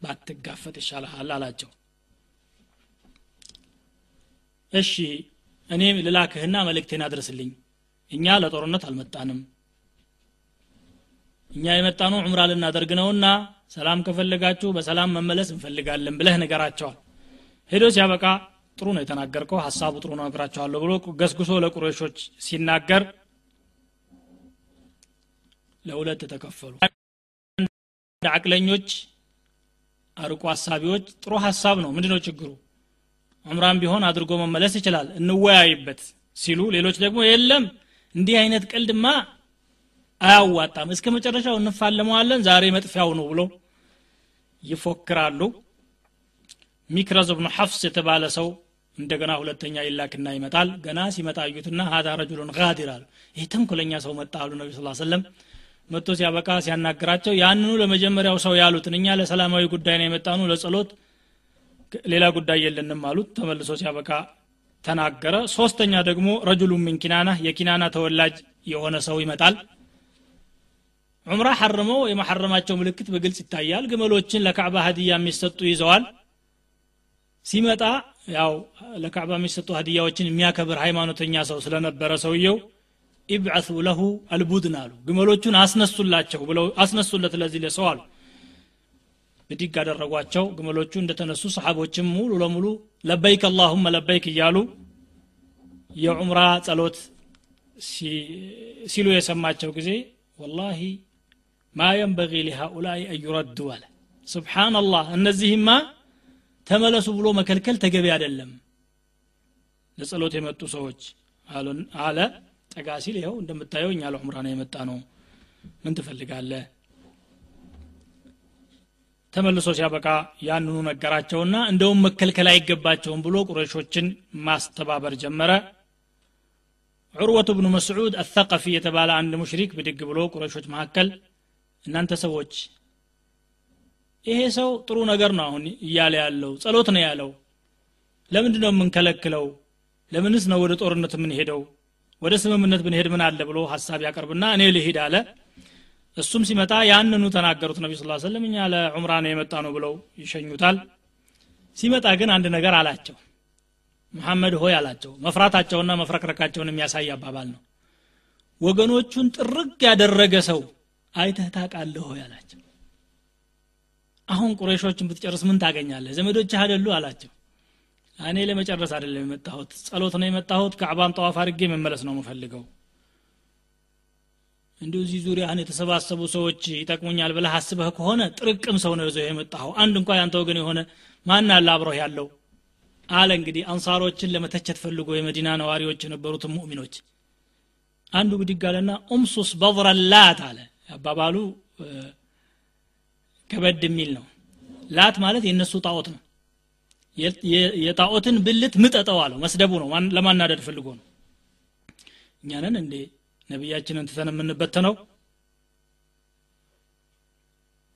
A: ባትጋፈጥ ይሻልሃል አላቸው። እሺ እኔ ልላክህና መልእክቴን አድርስልኝ። እኛ ለጦርነት አልመጣንም። እኛ የመጣነው ዑምራ ልናደርግ ነውና ሰላም ከፈለጋችሁ በሰላም መመለስ እንፈልጋለን ብለህ ነገራቸዋል ሄዶ ሲያበቃ ጥሩ ነው የተናገርከው ሀሳቡ ጥሩ ነው ነግራቸዋለሁ ብሎ ገስግሶ ለቁረሾች ሲናገር ለሁለት ተከፈሉ። አቅለኞች አርቆ ሀሳቢዎች ጥሩ ሀሳብ ነው። ምንድነው ችግሩ? ዑምራን ቢሆን አድርጎ መመለስ ይችላል እንወያይበት ሲሉ ሌሎች ደግሞ የለም እንዲህ አይነት ቀልድማ አያዋጣም እስከ መጨረሻው እንፋለመዋለን ዛሬ መጥፊያው ነው ብሎ ይፎክራሉ። ሚክረዝ ብኑ ሐፍስ የተባለ ሰው እንደገና ሁለተኛ ይላክና ይመጣል። ገና ሲመጣ አዩትና ሀዳ ረጁሉን አሉ ይህ ተንኮለኛ ሰው መጣ አሉ ነቢ ስ ሰለም መጥቶ ሲያበቃ ሲያናግራቸው ያንኑ ለመጀመሪያው ሰው ያሉትን እኛ ለሰላማዊ ጉዳይ ነው የመጣኑ ለጸሎት ሌላ ጉዳይ የለንም አሉት። ተመልሶ ሲያበቃ ተናገረ። ሶስተኛ ደግሞ ረጁሉ ምን ኪናና የኪናና ተወላጅ የሆነ ሰው ይመጣል። ዑምራ ሐርመው የመሐረማቸው ምልክት በግልጽ ይታያል። ግመሎችን ለካዕባ ሀዲያ የሚሰጡ ይዘዋል። ሲመጣ ያው ለካዕባ የሚሰጡ ሀዲያዎችን የሚያከብር ሃይማኖተኛ ሰው ስለነበረ ሰውየው ኢብዓቱ ለሁ አልቡድን አሉ። ግመሎቹን አስነሱላቸው ብለው አስነሱለት ለዚህ ለሰው አሉ። ብድግ አደረጓቸው። ግመሎቹ እንደተነሱ ሰሓቦችም ሙሉ ለሙሉ ለበይክ አላሁመ ለበይክ እያሉ የዑምራ ጸሎት ሲሉ የሰማቸው ጊዜ ወላሂ ማ የንበጊ ሊሃኡላይ አዩረዱ አለ። ስብሓናላህ እነዚህማ ተመለሱ ብሎ መከልከል ተገቢ አይደለም። ለጸሎት የመጡ ሰዎች አለ። ጠጋ ሲል ይኸው እንደምታየው እኛ ለዑምራ ነው የመጣ ነው ምን ትፈልጋለህ? ተመልሶ ሲያበቃ ያንኑ ነገራቸውና እንደውም መከልከል አይገባቸውም ብሎ ቁረሾችን ማስተባበር ጀመረ። ዑርወቱ ብኑ መስዑድ አተቀፊ የተባለ አንድ ሙሽሪክ ብድግ ብሎ ቁረሾች መካከል እናንተ ሰዎች ይሄ ሰው ጥሩ ነገር ነው አሁን እያለ ያለው ጸሎት ነው ያለው። ለምንድ ነው የምንከለክለው? ለምንስ ነው ወደ ጦርነት የምንሄደው? ወደ ስምምነት ብንሄድ ምን አለ ብሎ ሀሳብ ያቀርብና እኔ ልሂድ አለ። እሱም ሲመጣ ያንኑ ተናገሩት ነቢ ስ ሰለም እኛ ለዑምራ ነው የመጣ ነው ብለው ይሸኙታል። ሲመጣ ግን አንድ ነገር አላቸው። መሐመድ ሆይ አላቸው መፍራታቸውና መፍረክረካቸውን የሚያሳይ አባባል ነው። ወገኖቹን ጥርግ ያደረገ ሰው አይተህ ታቃለህ ሆይ አላቸው አሁን ቁረሾችን ብትጨርስ ምን ታገኛለህ? ዘመዶችህ አደሉ አላቸው። እኔ ለመጨረስ አይደለም የመጣሁት ጸሎት ነው የመጣሁት ከዕባን ጠዋፍ አድርጌ መመለስ ነው የምፈልገው። እንዲሁ እዚህ ዙሪያህን የተሰባሰቡ ሰዎች ይጠቅሙኛል ብለህ አስበህ ከሆነ ጥርቅም ሰው ነው ይዘው የመጣኸው። አንድ እንኳ ያንተ ወገን የሆነ ማን አለ አብረህ ያለው? አለ እንግዲህ አንሳሮችን ለመተቸት ፈልጎ የመዲና ነዋሪዎች የነበሩትን ሙእሚኖች። አንዱ ብድግ አለና ኡምሱስ በضረላት አለ። አባባሉ ከበድ የሚል ነው። ላት ማለት የእነሱ ጣዖት ነው። የጣዖትን ብልት ምጠጠው አለው። መስደቡ ነው። ለማናደድ ፈልጎ ነው። እኛንን እንዴ? ነቢያችንን ትተን የምንበተነው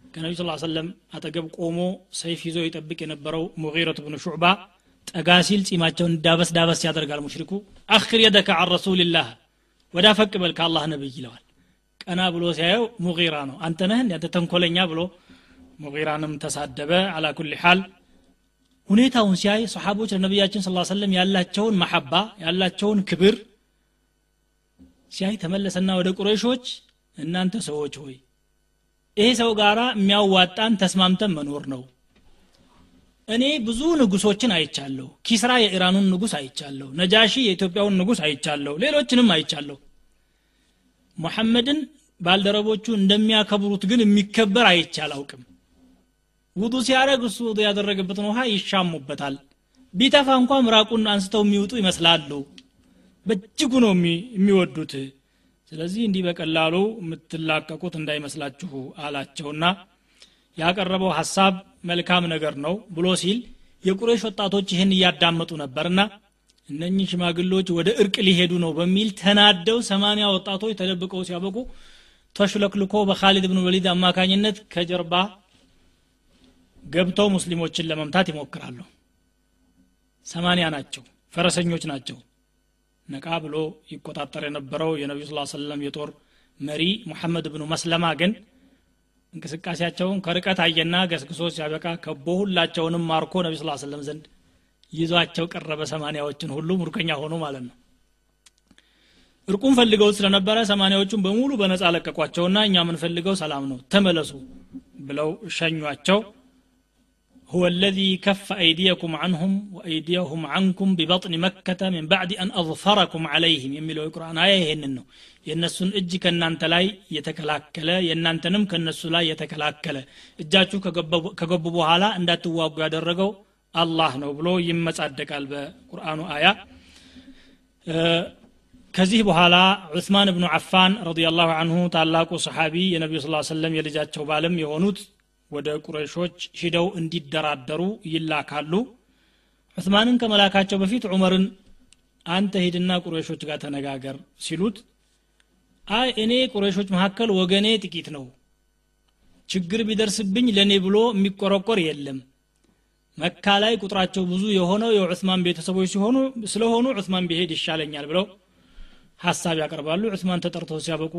A: ከነቢ ስ ሰለም አጠገብ ቆሞ ሰይፍ ይዞ ይጠብቅ የነበረው ሙጊረት ብኑ ሹዕባ ጠጋ ሲል ጺማቸውን ዳበስ ዳበስ ያደርጋል ሙሽሪኩ። አክር የደከ አን ረሱልላህ ወዳ ፈቅ በል ከአላህ ነብይ ይለዋል። ቀና ብሎ ሲያየው ሙጊራ ነው። አንተ አንተ ተንኮለኛ ብሎ ሙጊራንም ተሳደበ። አላ ኩል ሓል ሁኔታውን ሲያይ ሰሓቦች ለነቢያችን ስ ሰለም ያላቸውን መሐባ ያላቸውን ክብር ሲያይ ተመለሰና ወደ ቁረይሾች እናንተ ሰዎች ሆይ ይሄ ሰው ጋራ የሚያዋጣን ተስማምተን መኖር ነው። እኔ ብዙ ንጉሶችን አይቻለሁ። ኪስራ የኢራኑን ንጉስ አይቻለሁ። ነጃሺ የኢትዮጵያውን ንጉስ አይቻለሁ። ሌሎችንም አይቻለሁ። ሙሐመድን ባልደረቦቹ እንደሚያከብሩት ግን የሚከበር አይቼ አላውቅም ውዱ ሲያደረግ እሱ ውዱ ያደረገበትን ውሃ ይሻሙበታል። ቢተፋ እንኳ ምራቁን አንስተው የሚውጡ ይመስላሉ። በእጅጉ ነው የሚወዱት። ስለዚህ እንዲህ በቀላሉ የምትላቀቁት እንዳይመስላችሁ አላቸውና ያቀረበው ሀሳብ መልካም ነገር ነው ብሎ ሲል የቁሬሽ ወጣቶች ይህን እያዳመጡ ነበርና እነኚህ ሽማግሎች ወደ እርቅ ሊሄዱ ነው በሚል ተናደው ሰማኒያ ወጣቶች ተደብቀው ሲያበቁ ተሽለክልኮ በካሊድ ብን ወሊድ አማካኝነት ከጀርባ ገብተው ሙስሊሞችን ለመምታት ይሞክራሉ። ሰማኒያ ናቸው ፈረሰኞች ናቸው። ነቃ ብሎ ይቆጣጠር የነበረው የነቢዩ ስ ሰለም የጦር መሪ ሙሐመድ ብኑ መስለማ ግን እንቅስቃሴያቸውን ከርቀት አየና ገስግሶ ሲያበቃ ከቦ ሁላቸውንም ማርኮ ነቢ ስ ሰለም ዘንድ ይዟቸው ቀረበ። ሰማኒያዎችን ሁሉ ሙርከኛ ሆኑ ማለት ነው። እርቁን ፈልገው ስለነበረ ሰማኒያዎቹን በሙሉ በነፃ ለቀቋቸውና እኛ የምንፈልገው ሰላም ነው ተመለሱ ብለው ሸኟቸው هو الذي كف أيديكم عنهم وأيديهم عنكم ببطن مكة من بعد أن أظفركم عليهم يميلوا القرآن آية هننو የእነሱን እጅ ከእናንተ ላይ የተከላከለ የእናንተንም ከእነሱ ላይ የተከላከለ እጃችሁ ከገቡ በኋላ እንዳትዋጉ ያደረገው አላህ ነው ብሎ ይመጻደቃል በቁርአኑ አያ ከዚህ በኋላ ዑስማን ብኑ አፋን ረዲየላሁ አንሁ ታላቁ ሰሓቢ የነቢዩ ስ ሰለም የልጃቸው ባልም የሆኑት ወደ ቁረይሾች ሂደው እንዲደራደሩ ይላካሉ። ዑስማንን ከመላካቸው በፊት ዑመርን አንተ ሂድና ቁረይሾች ጋር ተነጋገር ሲሉት አይ እኔ ቁረይሾች መካከል ወገኔ ጥቂት ነው። ችግር ቢደርስብኝ ለእኔ ብሎ የሚቆረቆር የለም። መካ ላይ ቁጥራቸው ብዙ የሆነው የዑስማን ቤተሰቦች ሲሆኑ ስለሆኑ ዑስማን ቢሄድ ይሻለኛል ብለው ሀሳብ ያቀርባሉ። ዑስማን ተጠርተው ሲያበቁ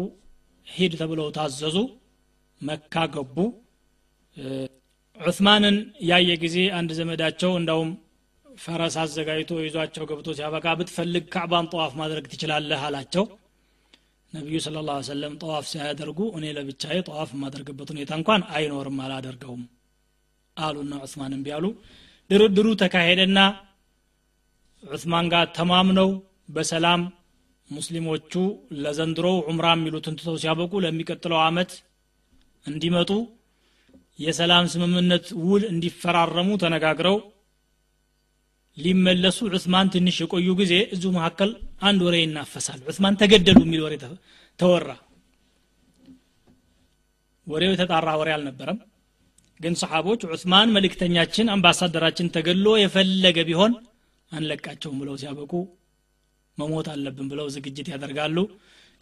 A: ሂድ ተብለው ታዘዙ። መካ ገቡ ዑስማንን ያየ ጊዜ አንድ ዘመዳቸው እንዳውም ፈረስ አዘጋጅቶ ይዟቸው ገብቶ ሲያበቃ ብትፈልግ ካዕባን ጠዋፍ ማድረግ ትችላለህ አላቸው። ነቢዩ ስለ ላ ሰለም ጠዋፍ ሲያደርጉ እኔ ለብቻዬ ጠዋፍ የማደርግበት ሁኔታ እንኳን አይኖርም አላደርገውም አሉና ዑስማን ቢያሉ ድርድሩ ተካሄደና ዑስማን ጋር ተማምነው በሰላም ሙስሊሞቹ ለዘንድሮው ዑምራ የሚሉትን ትተው ሲያበቁ ለሚቀጥለው አመት እንዲመጡ የሰላም ስምምነት ውል እንዲፈራረሙ ተነጋግረው ሊመለሱ ዑስማን ትንሽ የቆዩ ጊዜ እዚሁ መካከል አንድ ወሬ ይናፈሳል። ዑስማን ተገደሉ የሚል ወሬ ተወራ። ወሬው የተጣራ ወሬ አልነበረም። ግን ሰሓቦች ዑስማን መልእክተኛችን አምባሳደራችን ተገሎ የፈለገ ቢሆን አንለቃቸውም ብለው ሲያበቁ መሞት አለብን ብለው ዝግጅት ያደርጋሉ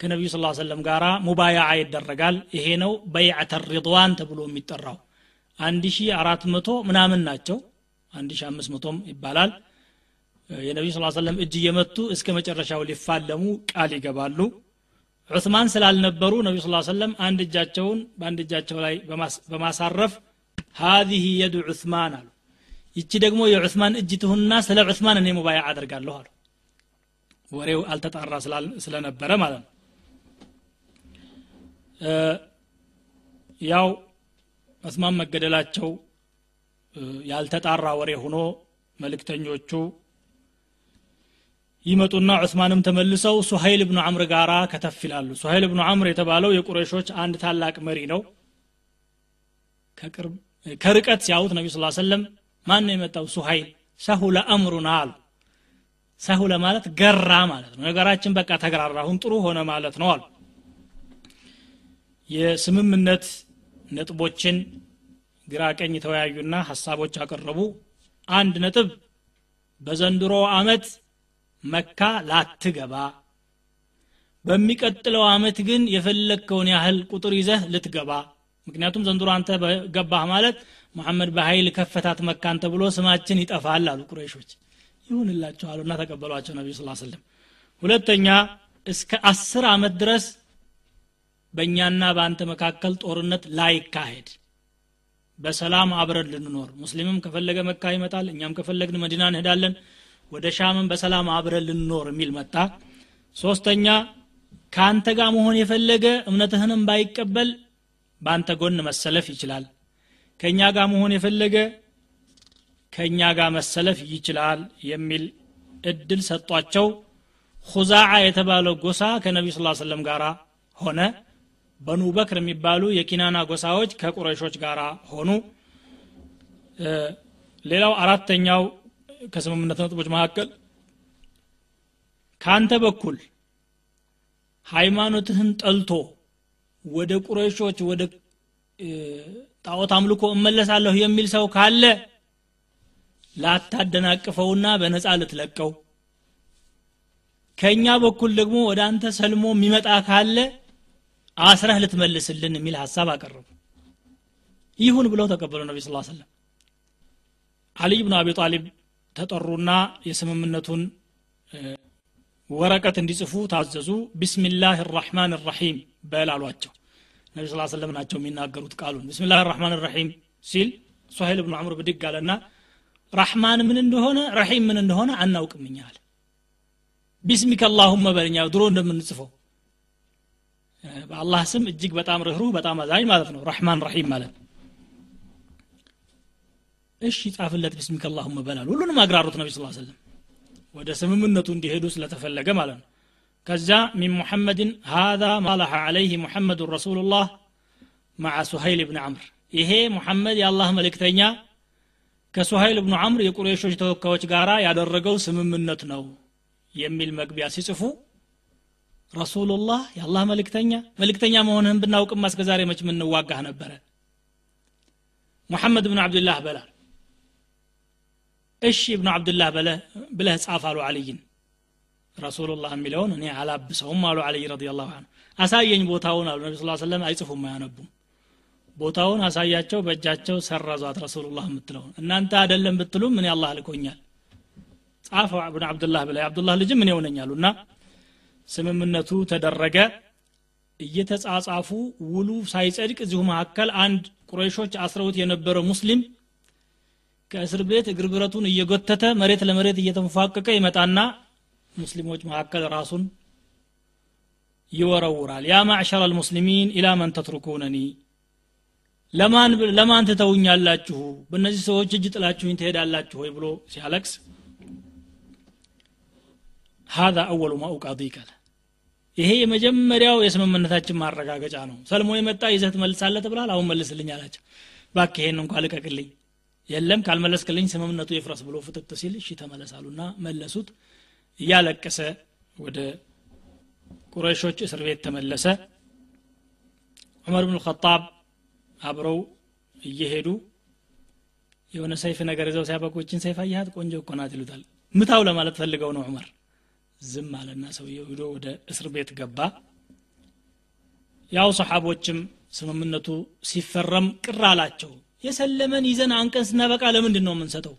A: ከነቢዩ ስ ሰለም ጋር ሙባያዓ ይደረጋል። ይሄ ነው በይዓተ ሪድዋን ተብሎ የሚጠራው። አንድ ሺ አራት መቶ ምናምን ናቸው። አንድ ሺ አምስት መቶም ይባላል። የነቢዩ ስ ሰለም እጅ እየመቱ እስከ መጨረሻው ሊፋለሙ ቃል ይገባሉ። ዑስማን ስላልነበሩ ነቢዩ ስ ሰለም አንድ እጃቸውን በአንድ እጃቸው ላይ በማሳረፍ ሀዚህ የዱ ዑስማን አሉ። ይቺ ደግሞ የዑስማን እጅ ትሁንና ስለ ዑስማን እኔ ሙባያ አደርጋለሁ አሉ። ወሬው አልተጣራ ስለነበረ ማለት ነው ያው ዑስማን መገደላቸው ያልተጣራ ወሬ ሆኖ መልእክተኞቹ ይመጡና ዑስማንም ተመልሰው ሱሀይል ብኑ አምር ጋራ ከተፍ ይላሉ። ሱሀይል ብኑ አምር የተባለው የቁረሾች አንድ ታላቅ መሪ ነው። ከርቀት ሲያዩት ነቢ ስ ሰለም ማን የመጣው? ሱሀይል። ሰሁለ አምሩና አሉ። ሰሁለ ማለት ገራ ማለት ነው። ነገራችን በቃ ተገራራ አሁን ጥሩ ሆነ ማለት ነው አሉ የስምምነት ነጥቦችን ግራ ቀኝ ተወያዩና ሀሳቦች አቀረቡ። አንድ ነጥብ በዘንድሮ አመት መካ ላትገባ በሚቀጥለው አመት ግን የፈለግከውን ያህል ቁጥር ይዘህ ልትገባ። ምክንያቱም ዘንድሮ አንተ ገባህ ማለት መሐመድ በኃይል ከፈታት መካን ተብሎ ስማችን ይጠፋል አሉ ቁረይሾች። ይሁንላቸው አሉና ተቀበሏቸው ነቢዩ ስ ሁለተኛ እስከ አስር አመት ድረስ በእኛና በአንተ መካከል ጦርነት ላይካሄድ። በሰላም አብረን ልንኖር። ሙስሊምም ከፈለገ መካ ይመጣል እኛም ከፈለግን መዲና እንሄዳለን። ወደ ሻምም በሰላም አብረን ልንኖር የሚል መጣ። ሶስተኛ ከአንተ ጋር መሆን የፈለገ እምነትህንም ባይቀበል በአንተ ጎን መሰለፍ ይችላል። ከእኛ ጋር መሆን የፈለገ ከእኛ ጋር መሰለፍ ይችላል የሚል እድል ሰጧቸው። ሁዛዓ የተባለው ጎሳ ከነቢዩ ስ ሰለም ጋር ሆነ በኑ በክር የሚባሉ የኪናና ጎሳዎች ከቁረሾች ጋር ሆኑ። ሌላው አራተኛው ከስምምነት ነጥቦች መካከል ከአንተ በኩል ሃይማኖትህን ጠልቶ ወደ ቁረሾች ወደ ጣዖት አምልኮ እመለሳለሁ የሚል ሰው ካለ ላታደናቅፈውና በነፃ ልትለቀው። ከእኛ በኩል ደግሞ ወደ አንተ ሰልሞ የሚመጣ ካለ አስረህ ልትመልስልን የሚል ሀሳብ አቀረቡ። ይሁን ብለው ተቀበሉ ነቢ ስ ሰለም አልይ ብኑ አቢ ጣሊብ ተጠሩና የስምምነቱን ወረቀት እንዲጽፉ ታዘዙ። ቢስሚላህ ራሕማን ራሒም በል አሏቸው። ነቢ ስ ሰለም ናቸው የሚናገሩት ቃሉን። ቢስሚላህ ራሕማን ራሒም ሲል ሱሀይል ብኑ ዐምር ብድግ አለና ራሕማን ምን እንደሆነ ረሒም ምን እንደሆነ አናውቅምኛል ቢስሚከ አላሁመ በልኛ ድሮ እንደምንጽፈው በአላህ ስም እጅግ በጣም ርኅሩህ በጣም አዛኝ ማለት ነው። ረሕማን ረሒም ማለት እሺ ጻፍለት ቢስሚከ አላሁመ በላል። ሁሉንም አግራሩት ነቢ ስ ሰለም ወደ ስምምነቱ እንዲሄዱ ስለተፈለገ ማለት ነው። ከዛ ሚን ሙሐመድን ሃذا ማላሐ ዓለይህ ሙሐመዱን ረሱሉላህ መዓ ሱሀይል ብን አምር ይሄ ሙሐመድ የአላህ መልእክተኛ ከሱሀይል ብኑ አምር የቁሬሾች ተወካዮች ጋር ያደረገው ስምምነት ነው የሚል መግቢያ ሲጽፉ ረሱሉላህ የአላህ መልእክተኛ መልእክተኛ መሆንህን ብናውቅማ እስከ ዛሬ መች ምንዋጋህ ነበረ። ሙሐመድ ብን አብድላህ በላል እሺ ብኑ አብድላህ ብለህ ጻፍ አሉ አልይን ረሱሉላህ የሚለውን እኔ አላብሰውም አሉ አልይ ረዲ ላሁ አንሁ አሳየኝ ቦታውን አሉ ነቢ ስ ሰለም አይጽፉም አያነቡም። ቦታውን አሳያቸው በእጃቸው ሰረዟት ረሱሉላህ የምትለውን። እናንተ አደለም ብትሉም እኔ አላህ ልኮኛል። ጻፈ ብን አብዱላህ ብላ አብዱላህ ልጅም እኔ ሆነኛሉ እና ስምምነቱ ተደረገ እየተጻጻፉ ውሉ ሳይጸድቅ እዚሁ መካከል አንድ ቁረይሾች አስረውት የነበረ ሙስሊም ከእስር ቤት እግር ብረቱን እየጎተተ መሬት ለመሬት እየተንፏቀቀ ይመጣና ሙስሊሞች መካከል ራሱን ይወረውራል ያ ማዕሸር አልሙስሊሚን ኢላ መን ተትሩኩነኒ ለማን ለማን ትተውኛላችሁ በእነዚህ ሰዎች እጅ ጥላችሁኝ ትሄዳላችሁ ወይ ብሎ ሲያለቅስ هذا أول ما أقاضيك له ይሄ የመጀመሪያው የስምምነታችን ማረጋገጫ ነው። ሰልሞ የመጣ ይዘህ ትመልሳለህ ተብላል አሁን መልስልኝ አላቸው። ባክ ይሄን እንኳ ልቀቅልኝ። የለም ካልመለስክልኝ ስምምነቱ ይፍረስ ብሎ ፍጥጥ ሲል እሺ ተመለሳሉና መለሱት። እያለቀሰ ወደ ቁረይሾች እስር ቤት ተመለሰ። ዑመር ብን ልኸጣብ አብረው እየሄዱ የሆነ ሰይፍ ነገር ይዘው ሲያበቁችን ሰይፍ አያት ቆንጆ እኮ ናት ይሉታል። ምታው ለማለት ፈልገው ነው ዑመር ዝም አለና ሰውየው ሂዶ ወደ እስር ቤት ገባ። ያው ሰሓቦችም ስምምነቱ ሲፈረም ቅር አላቸው። የሰለመን ይዘን አንቀን ስናበቃ ለምንድን ነው የምንሰጠው?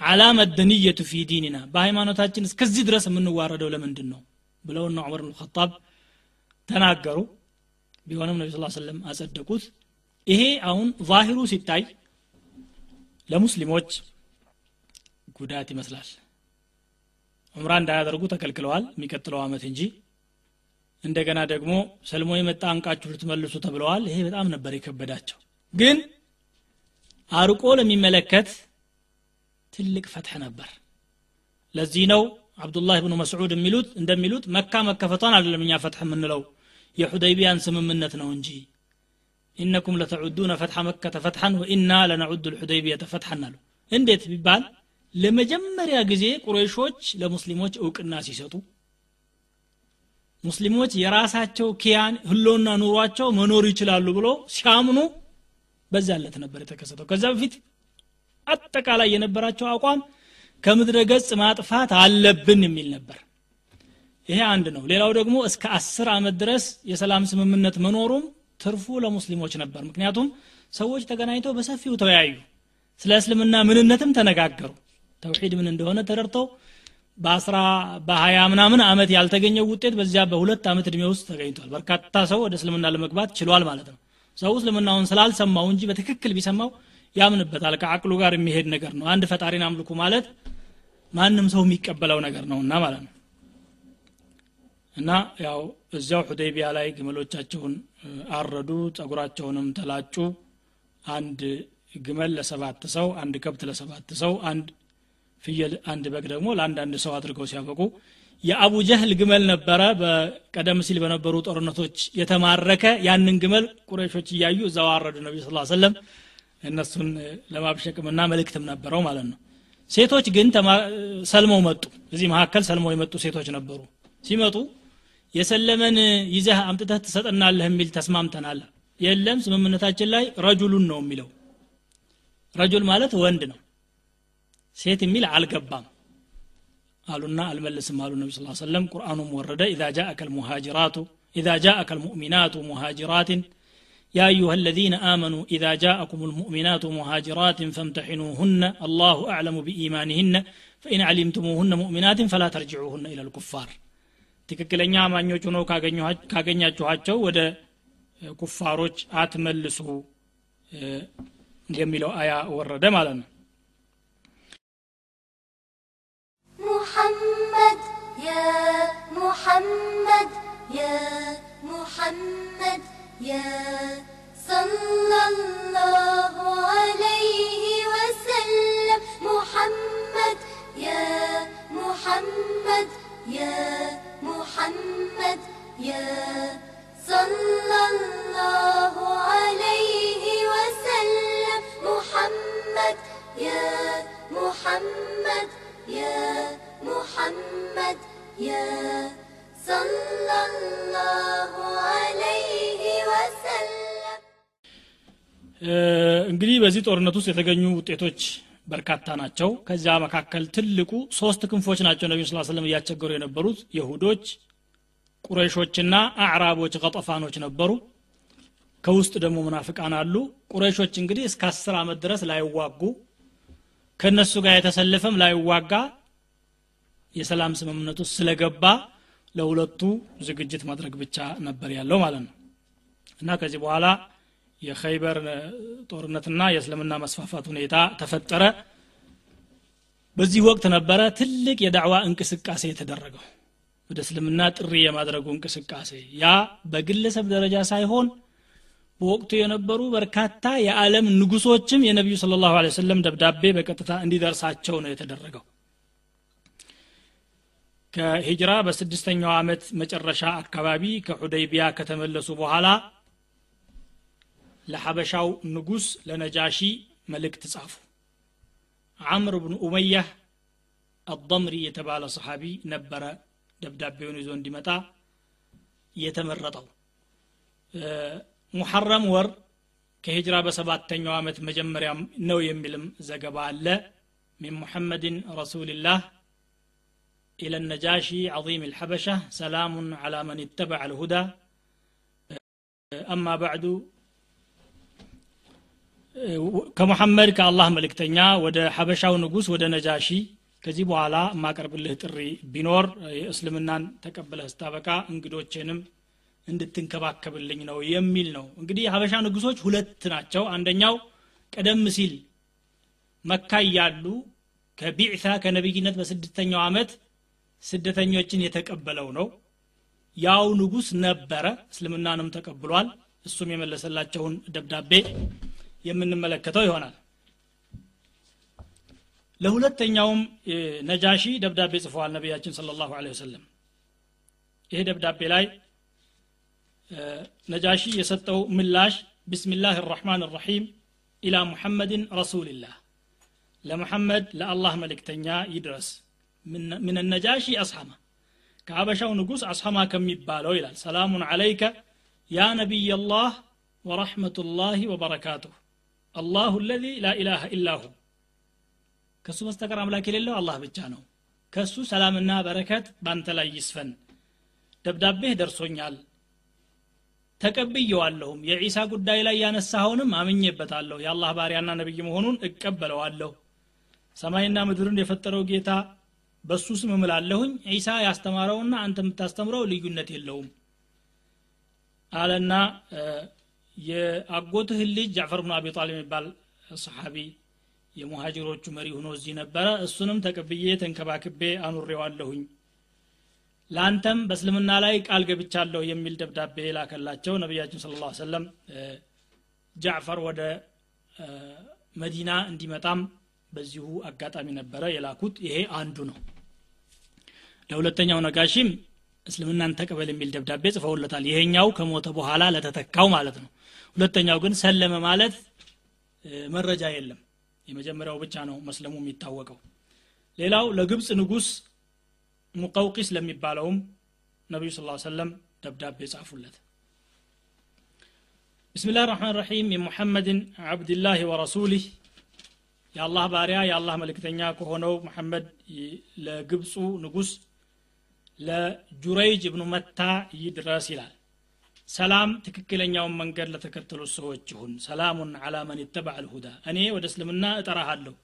A: አላመ ደንየቱ ፊ ዲንና በሃይማኖታችን እስከዚህ ድረስ የምንዋረደው ለምንድን ነው ብለውና ዑመር ኸጣብ ተናገሩ። ቢሆንም ነቢ ስ ሰለም አጸደቁት። ይሄ አሁን ዛሂሩ ሲታይ ለሙስሊሞች ጉዳት ይመስላል ዑምራ እንዳያደርጉ ተከልክለዋል የሚቀጥለው አመት እንጂ። እንደገና ደግሞ ሰልሞ የመጣ አንቃችሁ ልትመልሱ ተብለዋል። ይሄ በጣም ነበር የከበዳቸው። ግን አርቆ ለሚመለከት ትልቅ ፈትሕ ነበር። ለዚህ ነው አብዱላህ ብኑ መስዑድ የሚሉት እንደሚሉት መካ መከፈቷን አይደለም እኛ ፈትሕ የምንለው የሑደይቢያን ስምምነት ነው እንጂ። ኢነኩም ለተዑዱነ ፈትሐ መከተ ፈትሐን ወኢና ለነዑዱ ልሑደይቢየተ ፈትሐን አሉ። እንዴት ቢባል ለመጀመሪያ ጊዜ ቁረይሾች ለሙስሊሞች እውቅና ሲሰጡ ሙስሊሞች የራሳቸው ኪያን ህሎና ኑሯቸው መኖር ይችላሉ ብሎ ሲያምኑ በዛ ዕለት ነበር የተከሰተው። ከዛ በፊት አጠቃላይ የነበራቸው አቋም ከምድረ ገጽ ማጥፋት አለብን የሚል ነበር። ይሄ አንድ ነው። ሌላው ደግሞ እስከ አስር ዓመት ድረስ የሰላም ስምምነት መኖሩም ትርፉ ለሙስሊሞች ነበር። ምክንያቱም ሰዎች ተገናኝተው በሰፊው ተወያዩ ስለ እስልምና ምንነትም ተነጋገሩ ተውሒድ ምን እንደሆነ ተረድተው በአስራ በሀያ ምናምን አመት ያልተገኘው ውጤት በዚያ በሁለት ዓመት እድሜ ውስጥ ተገኝቷል። በርካታ ሰው ወደ እስልምና ለመግባት ችሏል ማለት ነው። ሰው እስልምናውን ስላልሰማው እንጂ በትክክል ቢሰማው ያምንበታል። ከአቅሉ ጋር የሚሄድ ነገር ነው። አንድ ፈጣሪን አምልኩ ማለት ማንም ሰው የሚቀበለው ነገር ነውና ማለት ነው። እና ያው እዚያው ሁዴቢያ ላይ ግመሎቻቸውን አረዱ ጸጉራቸውንም ተላጩ። አንድ ግመል ለሰባት ሰው አንድ ከብት ለሰባት ሰው አንድ ፍየል አንድ በግ ደግሞ ለአንዳንድ ሰው አድርገው ሲያበቁ የአቡ ጀህል ግመል ነበረ። በቀደም ሲል በነበሩ ጦርነቶች የተማረከ ያንን ግመል ቁረሾች እያዩ እዛው አረዱ ነቢ ስ ሰለም እነሱን ለማብሸቅምና መልእክትም ነበረው ማለት ነው። ሴቶች ግን ሰልመው መጡ። እዚህ መካከል ሰልመው የመጡ ሴቶች ነበሩ። ሲመጡ የሰለመን ይዘህ አምጥተህ ትሰጠናለህ የሚል ተስማምተናል። የለም ስምምነታችን ላይ ረጁሉን ነው የሚለው። ረጁል ማለት ወንድ ነው ሴት የሚል አልገባም አሉና አልመልስም አሉ ነቢ ስ ሰለም ቁርአኑም ወረደ ኢዛ ጃአከ ልሙሃጅራቱ إذا جاءك المؤمنات مهاجرات يا أيها الذين آمنوا إذا جاءكم المؤمنات مهاجرات فامتحنوهن الله أعلم بإيمانهن فإن علمتموهن مؤمنات فلا ترجعوهن إلى الكفار ትክክለኛ አማኞች ሆነው ካገኛችኋቸው ወደ ኩፋሮች አትመልሱ የሚለው አያ ወረደ ማለት ነው
B: يا محمد يا محمد يا صلى الله عليه وسلم. محمد يا محمد يا محمد يا صلى الله عليه وسلم. محمد يا محمد يا محمد يا صلى الله عليه وسلم
A: እንግዲህ በዚህ ጦርነት ውስጥ የተገኙ ውጤቶች በርካታ ናቸው ከዚያ መካከል ትልቁ ሶስት ክንፎች ናቸው ነቢዩ ስ ስለም እያስቸገሩ የነበሩት የሁዶች ቁረይሾችና አዕራቦች ቀጠፋኖች ነበሩ ከውስጥ ደግሞ ሙናፍቃን አሉ ቁረይሾች እንግዲህ እስከ አስር ዓመት ድረስ ላይዋጉ ከእነሱ ጋር የተሰለፈም ላይዋጋ የሰላም ስምምነት ስለገባ ለሁለቱ ዝግጅት ማድረግ ብቻ ነበር ያለው ማለት ነው። እና ከዚህ በኋላ የኸይበር ጦርነትና የእስልምና መስፋፋት ሁኔታ ተፈጠረ። በዚህ ወቅት ነበረ ትልቅ የዳዕዋ እንቅስቃሴ የተደረገው። ወደ እስልምና ጥሪ የማድረጉ እንቅስቃሴ። ያ በግለሰብ ደረጃ ሳይሆን በወቅቱ የነበሩ በርካታ የዓለም ንጉሶችም የነቢዩ ስለ ላሁ ደብዳቤ በቀጥታ እንዲደርሳቸው ነው የተደረገው ከሂጅራ በስድስተኛው ዓመት መጨረሻ አካባቢ ከሑደይቢያ ከተመለሱ በኋላ ለሐበሻው ንጉስ ለነጃሺ መልእክት ጻፉ። አምር ብኑ ኡመያህ አضምሪ የተባለ ሰሓቢ ነበረ ደብዳቤውን ይዞ እንዲመጣ የተመረጠው። ሙሐረም ወር ከሂጅራ በሰባተኛው ዓመት መጀመሪያ ነው የሚልም ዘገባ አለ። ሚን ሙሐመድን ረሱልላህ إلى النجاشي عظيم الحبشة سلام على من اتبع الهدى أما بعد ከሙሐመድ ከአላህ መልእክተኛ ወደ ሐበሻው ንጉስ ወደ ነጃሺ ከዚህ በኋላ የማቀርብልህ ጥሪ ቢኖር የእስልምናን ተቀብለህ ስታበቃ እንግዶቼንም እንድትንከባከብልኝ ነው የሚል ነው እንግዲህ የሀበሻ ንጉሶች ሁለት ናቸው አንደኛው ቀደም ሲል መካ እያሉ ከቢዕታ ከነቢይነት በስድስተኛው ዓመት ስደተኞችን የተቀበለው ነው። ያው ንጉስ ነበረ እስልምናንም ተቀብሏል። እሱም የመለሰላቸውን ደብዳቤ የምንመለከተው ይሆናል። ለሁለተኛውም ነጃሺ ደብዳቤ ጽፈዋል ነቢያችን ስለ ላሁ ወሰለም። ይሄ ደብዳቤ ላይ ነጃሺ የሰጠው ምላሽ ቢስሚላህ ራሕማን ራሒም ኢላ ሙሐመድን ረሱልላህ ለሙሐመድ ለአላህ መልእክተኛ ይድረስ ምን ነጃሺ አስሐማ። ከሀበሻው ንጉስ አስሐማ ከሚባለው ይላል። ሰላሙን አለይከ ያ ነቢይ አላህ ወረሕመቱላህ ወበረካቱሁ አላሁ ለዚ ላኢላሃ ኢላሁ ከእሱ በስተቀር አምላክ የሌለው አላህ ብቻ ነው። ከእሱ ሰላምና በረከት ባንተ ላይ ይስፈን። ደብዳቤህ ደርሶኛል። ተቀብየዋለሁም። የዒሳ ጉዳይ ላይ ያነሳኸውንም አምኜበታለሁ። የአላህ ባሪያና ነቢይ መሆኑን እቀበለዋለሁ። ሰማይና ምድርን የፈጠረው ጌታ በሱ ስም እምላለሁኝ። ዒሳ ያስተማረውና አንተ የምታስተምረው ልዩነት የለውም። አለና የአጎትህን ልጅ ጃዕፈር ብኑ አቢ ጣሊብ የሚባል ሰሓቢ የሙሃጅሮቹ መሪ ሆኖ እዚህ ነበረ። እሱንም ተቀብዬ ተንከባክቤ አኑሬዋለሁኝ። ለአንተም በእስልምና ላይ ቃል ገብቻለሁ የሚል ደብዳቤ ላከላቸው ነቢያችን ስለ ላ ሰለም ጃዕፈር ወደ መዲና እንዲመጣም በዚሁ አጋጣሚ ነበረ የላኩት። ይሄ አንዱ ነው። ለሁለተኛው ነጋሽም እስልምናን ተቀበል የሚል ደብዳቤ ጽፈውለታል። ይሄኛው ከሞተ በኋላ ለተተካው ማለት ነው። ሁለተኛው ግን ሰለመ ማለት መረጃ የለም። የመጀመሪያው ብቻ ነው መስለሙ የሚታወቀው። ሌላው ለግብፅ ንጉስ ሙቀውቂስ ለሚባለውም ነቢዩ ስ ሰለም ደብዳቤ ጻፉለት። ብስሚላህ ራሕማን ራሒም የሙሐመድን ዓብድላህ ወረሱሊህ የአላህ ባሪያ የአላህ መልእክተኛ ከሆነው መሐመድ ለግብፁ ንጉስ ለጁረይጅ እብኑ መታ ይድረስ ይላል። ሰላም ትክክለኛውን መንገድ ለተከተሉት ሰዎች ይሁን። ሰላሙን አላ መን ይተባዕ ልሁዳ እኔ ወደ እስልምና እጠራሃለሁ።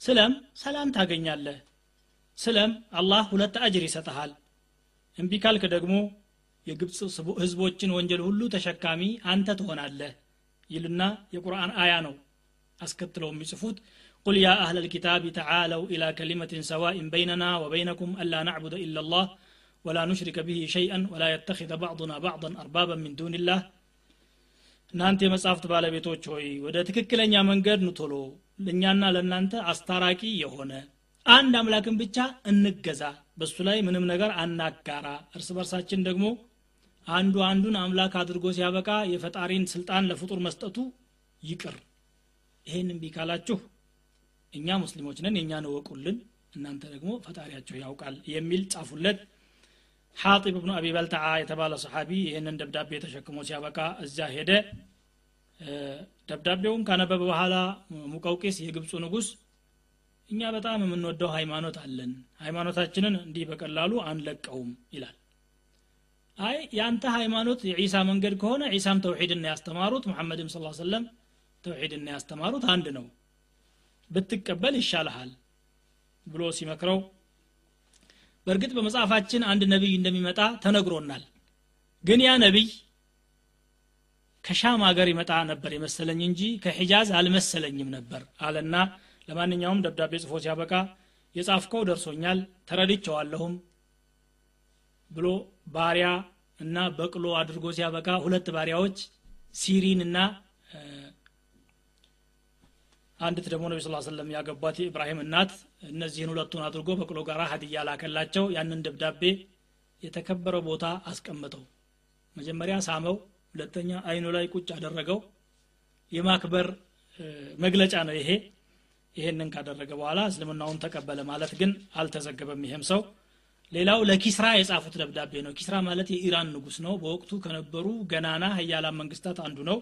A: ስለም ሰላም ታገኛለህ። ስለም አላህ ሁለት አጅር ይሰጠሃል እምቢ ካልክ ደግሞ የግብፅ ህዝቦችን ወንጀል ሁሉ ተሸካሚ አንተ ትሆናለህ ይልና የቁርአን አያ ነው አስከትለው የሚጽፉት قل يا أهل الكتاب تعالوا إلى كلمة سواء بيننا وبينكم ألا نعبد إلا الله ولا نشرك به شيئا ولا يتخذ بعضنا بعضا أربابا من دون الله እናንተ የመጽሐፍት ባለቤቶች ሆይ ወደ ትክክለኛ መንገድ ንቶሎ ለእኛና ለእናንተ አስታራቂ የሆነ አንድ አምላክን ብቻ እንገዛ በሱ ላይ ምንም ነገር አናጋራ እርስ በርሳችን ደግሞ አንዱ አንዱን አምላክ አድርጎ ሲያበቃ የፈጣሪን ስልጣን ለፍጡር መስጠቱ ይቅር ይህን እምቢ ካላችሁ እኛ ሙስሊሞች ነን የእኛን እወቁልን እናንተ ደግሞ ፈጣሪያችሁ ያውቃል የሚል ጻፉለት። ሐጢብ ብኑ አቢ በልተዓ የተባለ ሰሓቢ ይህንን ደብዳቤ ተሸክሞ ሲያበቃ እዚያ ሄደ። ደብዳቤውን ካነበበ በኋላ ሙቀውቂስ የግብፁ ንጉስ እኛ በጣም የምንወደው ሃይማኖት አለን ሃይማኖታችንን እንዲህ በቀላሉ አንለቀውም ይላል። አይ የአንተ ሃይማኖት የዒሳ መንገድ ከሆነ ዒሳም ተውሒድና ያስተማሩት ሙሐመድም ስ ሰለም ተውሒድና ያስተማሩት አንድ ነው። ብትቀበል ይሻልሃል ብሎ ሲመክረው በእርግጥ በመጽሐፋችን አንድ ነቢይ እንደሚመጣ ተነግሮናል። ግን ያ ነቢይ ከሻም ሀገር ይመጣ ነበር የመሰለኝ እንጂ ከሒጃዝ አልመሰለኝም ነበር አለና ለማንኛውም ደብዳቤ ጽፎ ሲያበቃ የጻፍከው ደርሶኛል ተረድቸዋለሁም ብሎ ባሪያ እና በቅሎ አድርጎ ሲያበቃ ሁለት ባሪያዎች ሲሪን እና አንዲት ደግሞ ነቢ ስ ሰለም ያገቧት የኢብራሂም እናት እነዚህን ሁለቱን አድርጎ በቅሎ ጋር ሀዲያ ላከላቸው። ያንን ደብዳቤ የተከበረ ቦታ አስቀምጠው መጀመሪያ ሳመው ሁለተኛ አይኑ ላይ ቁጭ አደረገው። የማክበር መግለጫ ነው ይሄ። ይሄንን ካደረገ በኋላ እስልምናውን ተቀበለ ማለት ግን አልተዘገበም ይሄም ሰው። ሌላው ለኪስራ የጻፉት ደብዳቤ ነው። ኪስራ ማለት የኢራን ንጉስ ነው። በወቅቱ ከነበሩ ገናና ሀያላን መንግስታት አንዱ ነው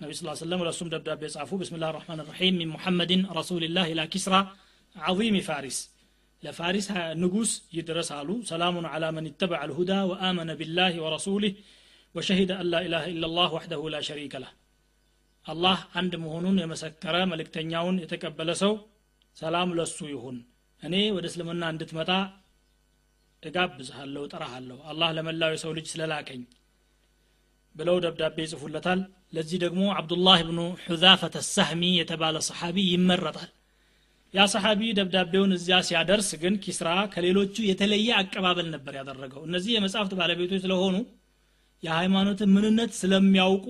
A: ነቢ ስ ሰለም ለእሱም ደብዳቤ ጻፉ ብስሚላ ራሕማን ራሒም ሚን ሙሐመድን ረሱልላህ ኢላ ኪስራ ዓظም ፋሪስ ለፋሪስ ንጉስ ይድረስ አሉ። ሰላሙን ዓላ መን ይተበع ልሁዳ ወአመነ ቢላህ ወረሱሊህ ወሸሂደ አን ላ ኢላሃ ኢላ ላህ ወሕደሁ ላ ሸሪከ ለህ። አላህ አንድ መሆኑን የመሰከረ መልእክተኛውን የተቀበለ ሰው ሰላም ለሱ ይሁን። እኔ ወደ እስልምና እንድትመጣ እጋብዝሃለሁ ጠራሃለሁ አላህ ለመላው የሰው ልጅ ስለላከኝ ብለው ደብዳቤ ይጽፉለታል ለዚህ ደግሞ አብዱላህ ብኑ ሑዛፈተ ሳህሚ የተባለ ሰሓቢ ይመረጣል። ያ ሰሓቢ ደብዳቤውን እዚያ ሲያደርስ ግን ኪስራ ከሌሎቹ የተለየ አቀባበል ነበር ያደረገው። እነዚህ የመጽሐፍት ባለቤቶች ስለሆኑ የሃይማኖትን ምንነት ስለሚያውቁ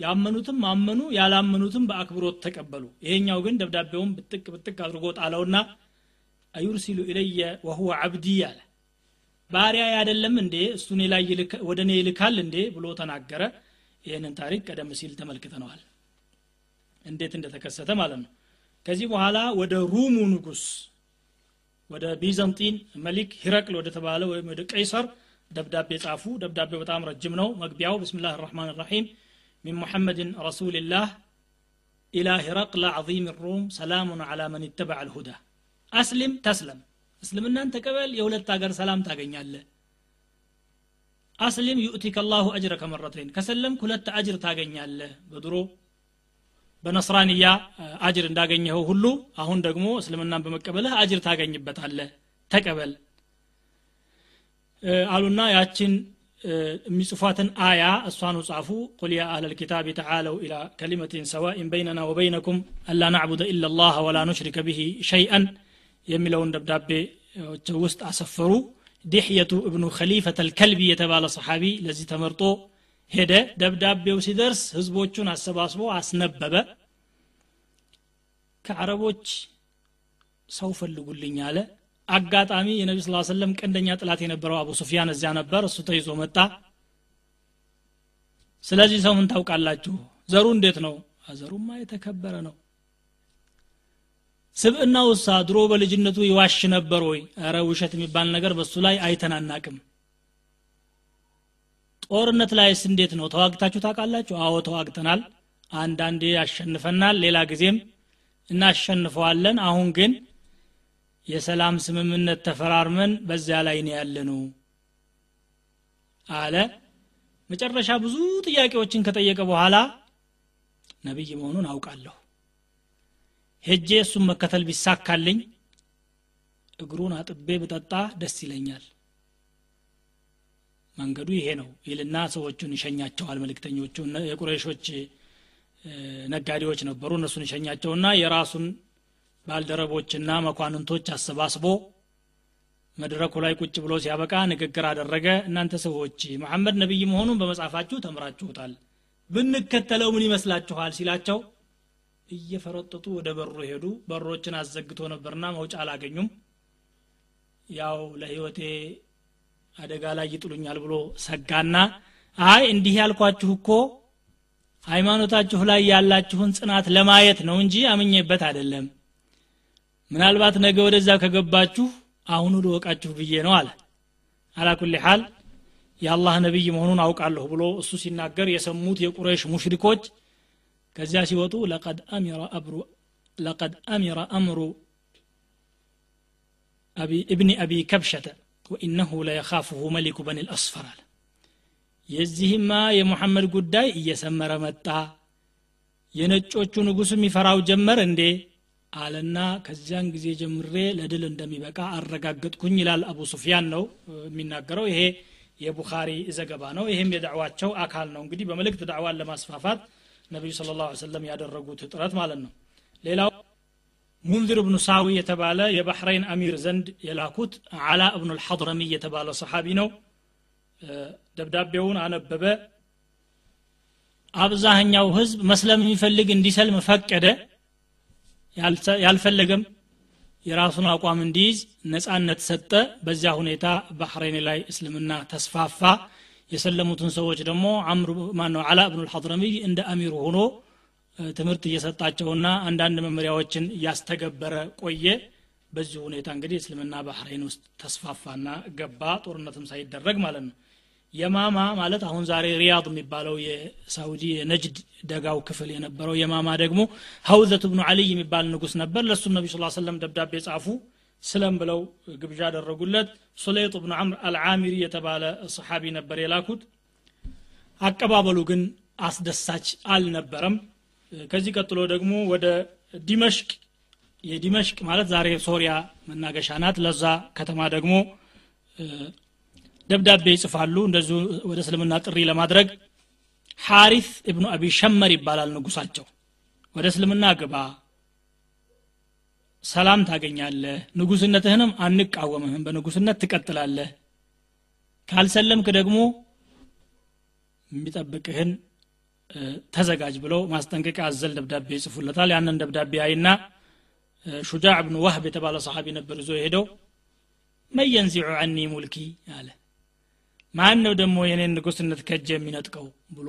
A: ያመኑትም አመኑ ያላመኑትም በአክብሮት ተቀበሉ። ይሄኛው ግን ደብዳቤውን ብጥቅ ብጥቅ አድርጎ ጣለውና አዩርሲሉ ኢለየ ወሁወ አብዲ አለ። ባሪያ አይደለም እንዴ? እሱ ላይ ወደ እኔ ይልካል እንዴ? ብሎ ተናገረ ይህንን ታሪክ ቀደም ሲል ተመልክተነዋል። እንዴት እንደተከሰተ ማለት ነው። ከዚህ በኋላ ወደ ሩሙ ንጉስ ወደ ቢዘንጢን መሊክ ሂረቅል ወደ ተባለ ወይም ወደ ቀይሰር ደብዳቤ ጻፉ። ደብዳቤው በጣም ረጅም ነው። መግቢያው بسم الله الرحمن الرحيم من محمد رسول الله إلى هرقل عظيم الروم سلام على من يتبع الهدى أسلم تسلم። እስልምናን ተቀበል የሁለት ሀገር ሰላም ታገኛለህ። أسلم يؤتك الله أجرك مرتين ከሰለምክ ሁለት አጅር ታገኛለህ። በድሮ በነስራንያ አጅር እንዳገኘኸው ሁሉ አሁን ደግሞ እስልምናን በመቀበልህ አጅር ታገኝበታለህ። ተቀበል። አሉና ያችን የሚጽፏትን አያ እሷኑ ጻፉ። ቁል ያ አህለ ልኪታብ ተዓለው ኢላ ከሊመትን ሰዋኢን በይነና ወበይነኩም አላ ናዕቡደ ኢላ ላህ ወላ ኑሽሪከ ብሂ ሸይአን የሚለውን ደብዳቤ ውስጥ አሰፈሩ ዲሕየቱ እብኑ ከሊፈት አልከልቢ የተባለ ሰሓቢ ለዚህ ተመርጦ ሄደ። ደብዳቤው ሲደርስ ህዝቦቹን አሰባስቦ አስነበበ። ከአረቦች ሰው ፈልጉልኝ አለ። አጋጣሚ የነቢ ስ ሰለም ቀንደኛ ጥላት የነበረው አቡ ሱፊያን እዚያ ነበር። እሱ ተይዞ መጣ። ስለዚህ ሰው ምን ታውቃላችሁ? ዘሩ እንዴት ነው? ዘሩማ የተከበረ ነው ስብእና ውሳ ድሮ በልጅነቱ ይዋሽ ነበር ወይ? ረ ውሸት የሚባል ነገር በሱ ላይ አይተናናቅም ጦርነት ላይስ እንዴት ነው? ተዋግታችሁ ታውቃላችሁ? አዎ ተዋግተናል። አንዳንዴ ያሸንፈናል ሌላ ጊዜም እናሸንፈዋለን። አሁን ግን የሰላም ስምምነት ተፈራርመን በዚያ ላይ ነው ያለነው አለ። መጨረሻ ብዙ ጥያቄዎችን ከጠየቀ በኋላ ነቢይ መሆኑን አውቃለሁ ሄጄ እሱን መከተል ቢሳካልኝ እግሩን አጥቤ ብጠጣ ደስ ይለኛል። መንገዱ ይሄ ነው ይልና ሰዎቹን ይሸኛቸዋል። መልእክተኞቹ የቁረሾች ነጋዴዎች ነበሩ። እነሱን ይሸኛቸውና የራሱን ባልደረቦችና መኳንንቶች አሰባስቦ መድረኩ ላይ ቁጭ ብሎ ሲያበቃ ንግግር አደረገ። እናንተ ሰዎች መሐመድ ነቢይ መሆኑን በመጽሐፋችሁ ተምራችሁታል። ብንከተለው ምን ይመስላችኋል? ሲላቸው እየፈረጠጡ ወደ በሩ ሄዱ። በሮችን አዘግቶ ነበርና መውጫ አላገኙም። ያው ለህይወቴ አደጋ ላይ ይጥሉኛል ብሎ ሰጋና አይ እንዲህ ያልኳችሁ እኮ ሃይማኖታችሁ ላይ ያላችሁን ጽናት ለማየት ነው እንጂ አምኜበት አይደለም። ምናልባት ነገ ወደዛ ከገባችሁ አሁኑ ልወቃችሁ ብዬ ነው አለ። አላኩል ሓል የአላህ ነቢይ መሆኑን አውቃለሁ ብሎ እሱ ሲናገር የሰሙት የቁረይሽ ሙሽሪኮች ከዚያ ሲወጡ ለቀድ አሚረ አምሩ እብኒ አቢ ከብሸተ ወኢነሁ ለየኻፍሁ መሊኩ በኒ ልአስፈር አለ። የዚህማ የሙሐመድ ጉዳይ እየሰመረ መጣ። የነጮቹ ንጉስ የሚፈራው ጀመር እንዴ? አለና ከዚያን ጊዜ ጀምሬ ለድል እንደሚበቃ አረጋገጥኩኝ ይላል አቡ ሱፊያን ነው የሚናገረው። ይሄ የቡኻሪ ዘገባ ነው። ይህም የዳዕዋቸው አካል ነው። እንግዲህ በመልእክት ዳዕዋን ለማስፋፋት ነቢዩ ስለ ላሁ ሰለም ያደረጉት ጥረት ማለት ነው። ሌላው ሙንዚር እብኑ ሳዊ የተባለ የባሕረይን አሚር ዘንድ የላኩት አላ እብኑ ልሐድረሚ የተባለ ሰሓቢ ነው። ደብዳቤውን አነበበ። አብዛኛው ህዝብ መስለም የሚፈልግ እንዲሰልም ፈቀደ። ያልፈለገም የራሱን አቋም እንዲይዝ ነጻነት ሰጠ። በዚያ ሁኔታ ባህሬን ላይ እስልምና ተስፋፋ የሰለሙትን ሰዎች ደግሞ አምር ማነው አላ እብኑ ልሐድረሚ እንደ አሚሩ ሆኖ ትምህርት እየሰጣቸውና አንዳንድ መመሪያዎችን እያስተገበረ ቆየ። በዚህ ሁኔታ እንግዲህ እስልምና ባህሬን ውስጥ ተስፋፋና ገባ። ጦርነትም ሳይደረግ ማለት ነው። የማማ ማለት አሁን ዛሬ ሪያድ የሚባለው የሳውዲ የነጅድ ደጋው ክፍል የነበረው የማማ ደግሞ ሀውዘት ብኑ አልይ የሚባል ንጉስ ነበር። ለእሱም ነቢ ስ ሰለም ደብዳቤ ጻፉ ስለም ብለው ግብዣ አደረጉለት። ሱሌጥ ብኑ አምር አልዓሚሪ የተባለ ሰሓቢ ነበር የላኩት። አቀባበሉ ግን አስደሳች አልነበረም። ከዚህ ቀጥሎ ደግሞ ወደ ዲመሽቅ የዲመሽቅ ማለት ዛሬ ሶሪያ መናገሻ ናት። ለዛ ከተማ ደግሞ ደብዳቤ ይጽፋሉ። እንደዚሁ ወደ እስልምና ጥሪ ለማድረግ ሐሪፍ እብኑ አቢ ሸመር ይባላል ንጉሳቸው። ወደ እስልምና ግባ ሰላም ታገኛለህ ንጉስነትህንም አንቃወምህም በንጉስነት ትቀጥላለህ። ካልሰለምክ ደግሞ የሚጠብቅህን ተዘጋጅ ብለው ማስጠንቀቂያ አዘል ደብዳቤ ይጽፉለታል። ያንን ደብዳቤ አይና ሹጃዕ ብኑ ዋህብ የተባለ ሰሓቢ ነበር ይዞ የሄደው። መየንዚዑ አኒ ሙልኪ አለ። ማን ነው ደግሞ የኔን ንጉስነት ከእጅ የሚነጥቀው ብሎ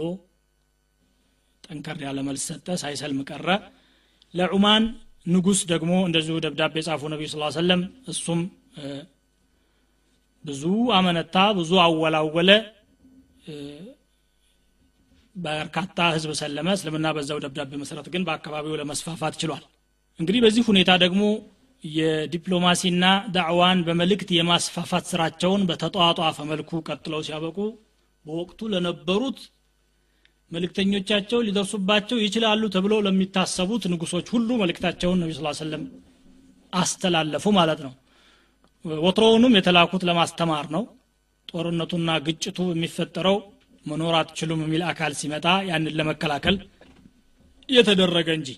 A: ጠንከር ያለ መልስ ሰጠ። ሳይሰልም ቀረ። ለዑማን ንጉስ ደግሞ እንደዚሁ ደብዳቤ ጻፉ ነቢዩ ስ ሰለም እሱም ብዙ አመነታ ብዙ አወላወለ በርካታ ህዝብ ሰለመ። እስልምና በዛው ደብዳቤ መሰረት ግን በአካባቢው ለመስፋፋት ችሏል. እንግዲህ በዚህ ሁኔታ ደግሞ የዲፕሎማሲና ዳዕዋን በመልእክት የማስፋፋት ስራቸውን በተጧጧፈ መልኩ ቀጥለው ሲያበቁ በወቅቱ ለነበሩት መልእክተኞቻቸው ሊደርሱባቸው ይችላሉ ተብሎ ለሚታሰቡት ንጉሶች ሁሉ መልእክታቸውን ነቢ ስ ሰለም አስተላለፉ ማለት ነው ወትሮውንም የተላኩት ለማስተማር ነው ጦርነቱና ግጭቱ የሚፈጠረው መኖር አትችሉም የሚል አካል ሲመጣ ያንን ለመከላከል የተደረገ እንጂ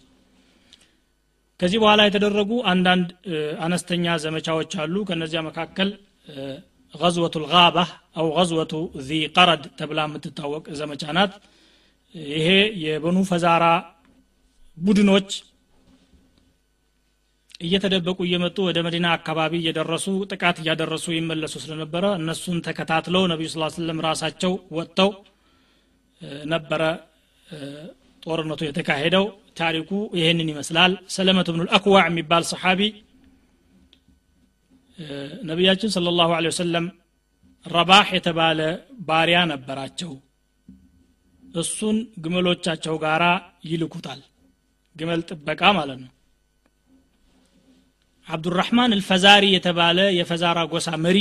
A: ከዚህ በኋላ የተደረጉ አንዳንድ አነስተኛ ዘመቻዎች አሉ ከነዚያ መካከል غزوة الغابة أو غزوة ذي قرد ተብላ የምትታወቅ ዘመቻ ናት ይሄ የበኑ ፈዛራ ቡድኖች እየተደበቁ እየመጡ ወደ መዲና አካባቢ እየደረሱ ጥቃት እያደረሱ ይመለሱ ስለነበረ እነሱን ተከታትለው ነቢዩ ስ ስለም ራሳቸው ወጥተው ነበረ ጦርነቱ የተካሄደው። ታሪኩ ይህንን ይመስላል። ሰለመት ብኑ አክዋዕ የሚባል ሰሓቢ ነቢያችን ስለ ላሁ ወሰለም ረባህ የተባለ ባሪያ ነበራቸው እሱን ግመሎቻቸው ጋራ ይልኩታል። ግመል ጥበቃ ማለት ነው። አብዱራህማን አልፈዛሪ የተባለ የፈዛራ ጎሳ መሪ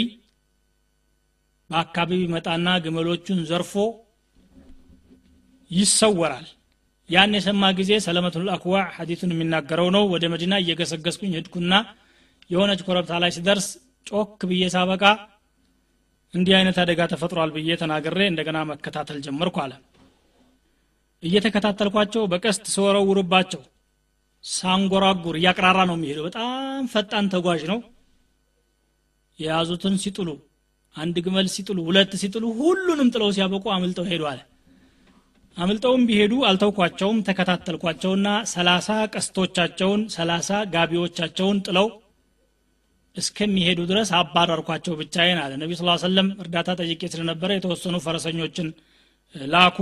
A: በአካባቢ መጣና ግመሎቹን ዘርፎ ይሰወራል። ያን የሰማ ጊዜ ሰለመቱል አክዋዕ ሐዲቱን የሚናገረው ነው። ወደ መዲና እየገሰገስኩኝ ሄድኩና የሆነች ኮረብታ ላይ ሲደርስ ጮክ ብዬ ሳበቃ እንዲህ አይነት አደጋ ተፈጥሯል ብዬ ተናግሬ እንደገና መከታተል ጀመርኩ አለ እየተከታተልኳቸው በቀስት ስወረውርባቸው ሳንጎራጉር እያቅራራ ነው የሚሄደው። በጣም ፈጣን ተጓዥ ነው። የያዙትን ሲጥሉ አንድ ግመል ሲጥሉ ሁለት ሲጥሉ ሁሉንም ጥለው ሲያበቁ አምልጠው ሄዱ አለ። አምልጠውም ቢሄዱ አልተውኳቸውም። ተከታተልኳቸውና ሰላሳ ቀስቶቻቸውን ሰላሳ ጋቢዎቻቸውን ጥለው እስከሚሄዱ ድረስ አባረርኳቸው ብቻዬን አለ። ነቢ ስ ሰለም እርዳታ ጠይቄ ስለነበረ የተወሰኑ ፈረሰኞችን ላኩ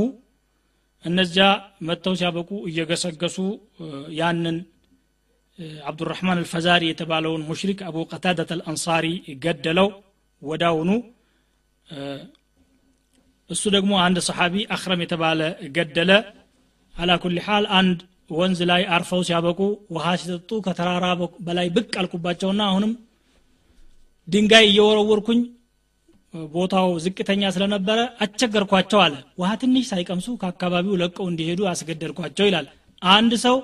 A: እነዚያ መጥተው ሲያበቁ እየገሰገሱ ያንን አብዱራህማን አልፈዛሪ የተባለውን ሙሽሪክ አቡ ቀታደት አልአንሳሪ ገደለው ወዳውኑ። እሱ ደግሞ አንድ ሰሓቢ አክረም የተባለ ገደለ። አላ ኩል ሓል አንድ ወንዝ ላይ አርፈው ሲያበቁ ውሃ ሲጠጡ ከተራራ በላይ ብቅ አልኩባቸውና አሁንም ድንጋይ እየወረወርኩኝ ቦታው ዝቅተኛ ስለነበረ አስቸገርኳቸው አለ። ውሃ ትንሽ ሳይቀምሱ ከአካባቢው ለቀው እንዲሄዱ አስገደድኳቸው ይላል። አንድ ሰው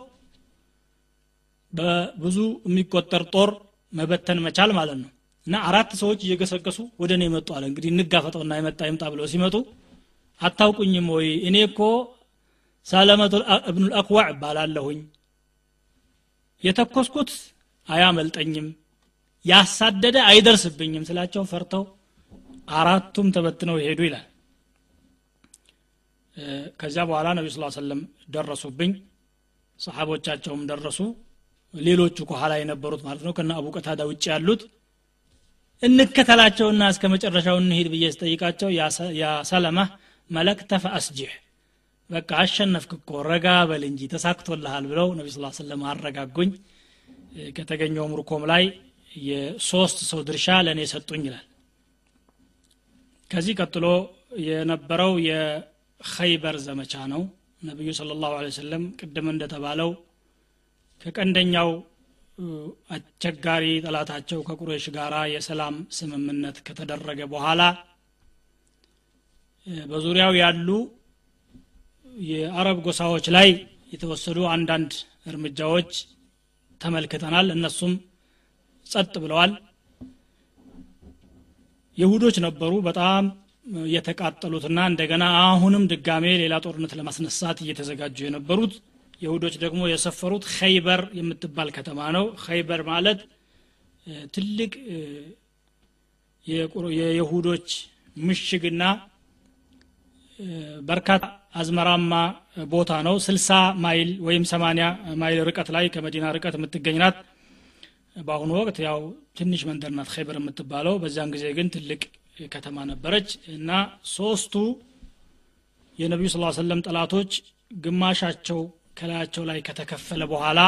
A: በብዙ የሚቆጠር ጦር መበተን መቻል ማለት ነው እና አራት ሰዎች እየገሰገሱ ወደ እኔ መጡ አለ። እንግዲህ እንጋፈጠውና የመጣ ይምጣ ብለው ሲመጡ አታውቁኝም ወይ? እኔ እኮ ሰለመቱ እብኑል አክዋዕ እባላለሁኝ። የተኮስኩት አያመልጠኝም ያሳደደ አይደርስብኝም ስላቸው ፈርተው አራቱም ተበትነው ይሄዱ ይላል። ከዚያ በኋላ ነቢ ስ ሰለም ደረሱብኝ። ሰሓቦቻቸውም ደረሱ። ሌሎቹ ከኋላ የነበሩት ማለት ነው ከነ አቡ ቀታዳ ውጭ ያሉት እንከተላቸውና እስከ መጨረሻው እንሄድ ብዬ ስጠይቃቸው ያ ሰለማ መለክተ ፈአስጅሕ በቃ አሸነፍክ እኮ ረጋ በል እንጂ ተሳክቶልሃል ብለው ነቢ ስ ሰለም አረጋጉኝ። ከተገኘው ምርኮም ላይ የሶስት ሰው ድርሻ ለእኔ ሰጡኝ ይላል ከዚህ ቀጥሎ የነበረው የኸይበር ዘመቻ ነው። ነቢዩ ስለ ላሁ ሰለም ቅድም እንደተባለው ከቀንደኛው አስቸጋሪ ጠላታቸው ከቁሬሽ ጋራ የሰላም ስምምነት ከተደረገ በኋላ በዙሪያው ያሉ የአረብ ጎሳዎች ላይ የተወሰዱ አንዳንድ እርምጃዎች ተመልክተናል። እነሱም ጸጥ ብለዋል የሁዶች ነበሩ በጣም የተቃጠሉትና እንደገና አሁንም ድጋሜ ሌላ ጦርነት ለማስነሳት እየተዘጋጁ የነበሩት የሁዶች ደግሞ የሰፈሩት ኸይበር የምትባል ከተማ ነው። ኸይበር ማለት ትልቅ የይሁዶች ምሽግና በርካታ አዝመራማ ቦታ ነው። ስልሳ ማይል ወይም ሰማኒያ ማይል ርቀት ላይ ከመዲና ርቀት የምትገኝ ናት በአሁኑ ወቅት ያው ትንሽ መንደር ናት ኸይበር የምትባለው። በዛን ጊዜ ግን ትልቅ ከተማ ነበረች እና ሶስቱ የነቢዩ ስ ሰለም ጠላቶች ግማሻቸው ከላያቸው ላይ ከተከፈለ በኋላ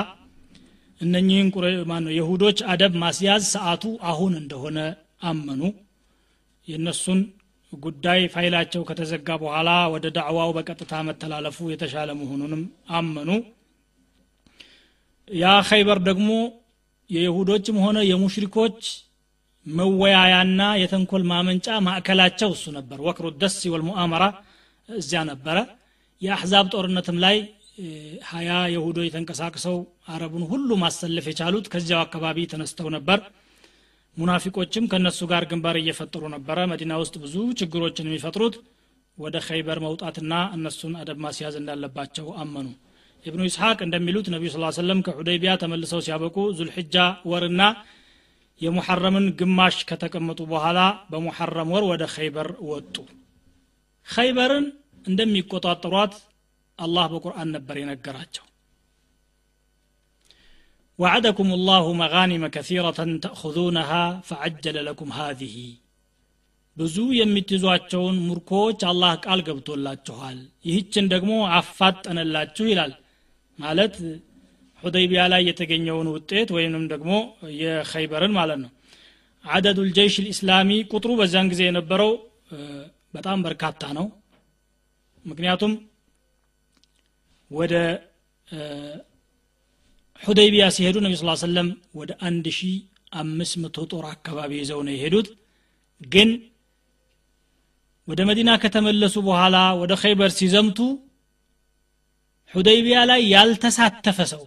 A: እነኚህን ማነው የሁዶች አደብ ማስያዝ ሰዓቱ አሁን እንደሆነ አመኑ። የእነሱን ጉዳይ ፋይላቸው ከተዘጋ በኋላ ወደ ዳዕዋው በቀጥታ መተላለፉ የተሻለ መሆኑንም አመኑ። ያ ኸይበር ደግሞ የይሁዶችም ሆነ የሙሽሪኮች መወያያና የተንኮል ማመንጫ ማዕከላቸው እሱ ነበር። ወክሩ ደስ ወልሙአመራ እዚያ ነበረ። የአሕዛብ ጦርነትም ላይ ሀያ የሁዶች ተንቀሳቅሰው አረቡን ሁሉ ማሰለፍ የቻሉት ከዚያው አካባቢ ተነስተው ነበር። ሙናፊቆችም ከነሱ ጋር ግንባር እየፈጠሩ ነበረ። መዲና ውስጥ ብዙ ችግሮችን የሚፈጥሩት ወደ ኸይበር መውጣትና እነሱን አደብ ማስያዝ እንዳለባቸው አመኑ ኢብኑ ኢስሐቅ እንደሚሉት ነቢዩ ስ ሰለም ከሑደይቢያ ተመልሰው ሲያበቁ ዙልሕጃ ወርና የሙሐረምን ግማሽ ከተቀመጡ በኋላ በሙሐረም ወር ወደ ኸይበር ወጡ ኸይበርን እንደሚቆጣጠሯት አላህ በቁርአን ነበር የነገራቸው وعدكم الله مغانم كثيرة تأخذونها فعجل لكم هذه ብዙ የምትይዟቸውን ሙርኮዎች አላህ ቃል ገብቶላችኋል ይህችን ደግሞ አፋጠነላችሁ ይላል ማለት ሁደይቢያ ላይ የተገኘውን ውጤት ወይንም ደግሞ የኸይበርን ማለት ነው። አደዱ ልጀይሽ ልእስላሚ ቁጥሩ በዛን ጊዜ የነበረው በጣም በርካታ ነው። ምክንያቱም ወደ ሁደይቢያ ሲሄዱ ነቢ ስ ሰለም ወደ አንድ ሺ አምስት መቶ ጦር አካባቢ ይዘው ነው የሄዱት። ግን ወደ መዲና ከተመለሱ በኋላ ወደ ኸይበር ሲዘምቱ ሁደይቢያ ላይ ያልተሳተፈ ሰው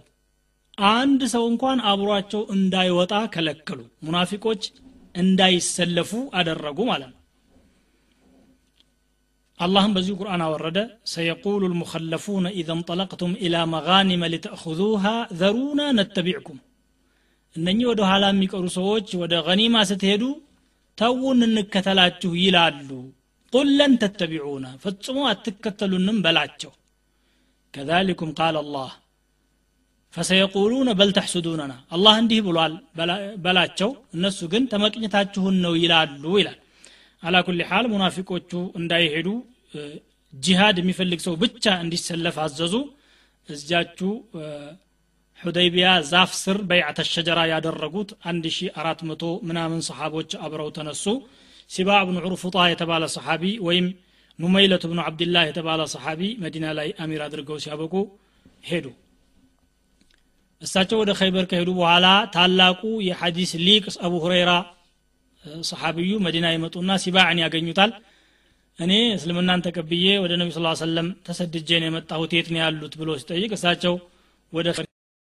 A: አንድ ሰው እንኳን አብሯቸው እንዳይወጣ ከለከሉ ሙናፊቆች እንዳይሰለፉ አደረጉ ማለት ነው። አላህም በዚሁ ቁርአን አወረደ ሰየቁሉ ልሙከለፉነ ኢዘ እንጠለቅቱም ኢላ መጋኒመ ሊተእኹዙሃ ዘሩና ነተቢዕኩም። እነኚህ ወደ ኋላ የሚቀሩ ሰዎች ወደ ገኒማ ስትሄዱ ተውን እንከተላችሁ ይላሉ። ቁለን ተተቢዑና ፈጽሞ አትከተሉንም በላቸው። ከዛሊኩም ቃል አላህ። ፈሰየቁሉነ በል ተሕሱዱነና አላህ እንዲህ ብሏል በላቸው እነሱ ግን ተመቅኝታችሁን ነው ይላሉ ይላል። አላ ኩል ሓል ሙናፊቆቹ እንዳይሄዱ ጂሃድ የሚፈልግ ሰው ብቻ እንዲሰለፍ አዘዙ። እዚያችሁ ሑደይቢያ ዛፍ ስር በይዓተ ሸጀራ ያደረጉት 1400 ምናምን ሰሓቦች አብረው ተነሱ። ሲባ ብኑ ዑርፉጣ የተባለ ሰሓቢ ወይም ኑመይለት ብኑ ዓብድላህ የተባለ ሰሓቢ መዲና ላይ አሚር አድርገው ሲያበቁ ሄዱ። እሳቸው ወደ ኸይበር ከሄዱ በኋላ ታላቁ የሐዲስ ሊቅ አቡ ሁረይራ ሰሓቢዩ መዲና ይመጡና ሲባዕን ያገኙታል። እኔ እስልምናን ተቀብዬ ወደ ነቢ ስ ሰለም ተሰድጄ የመጣሁት የት ነው ያሉት ብሎ ሲጠይቅ እሳቸው ወደ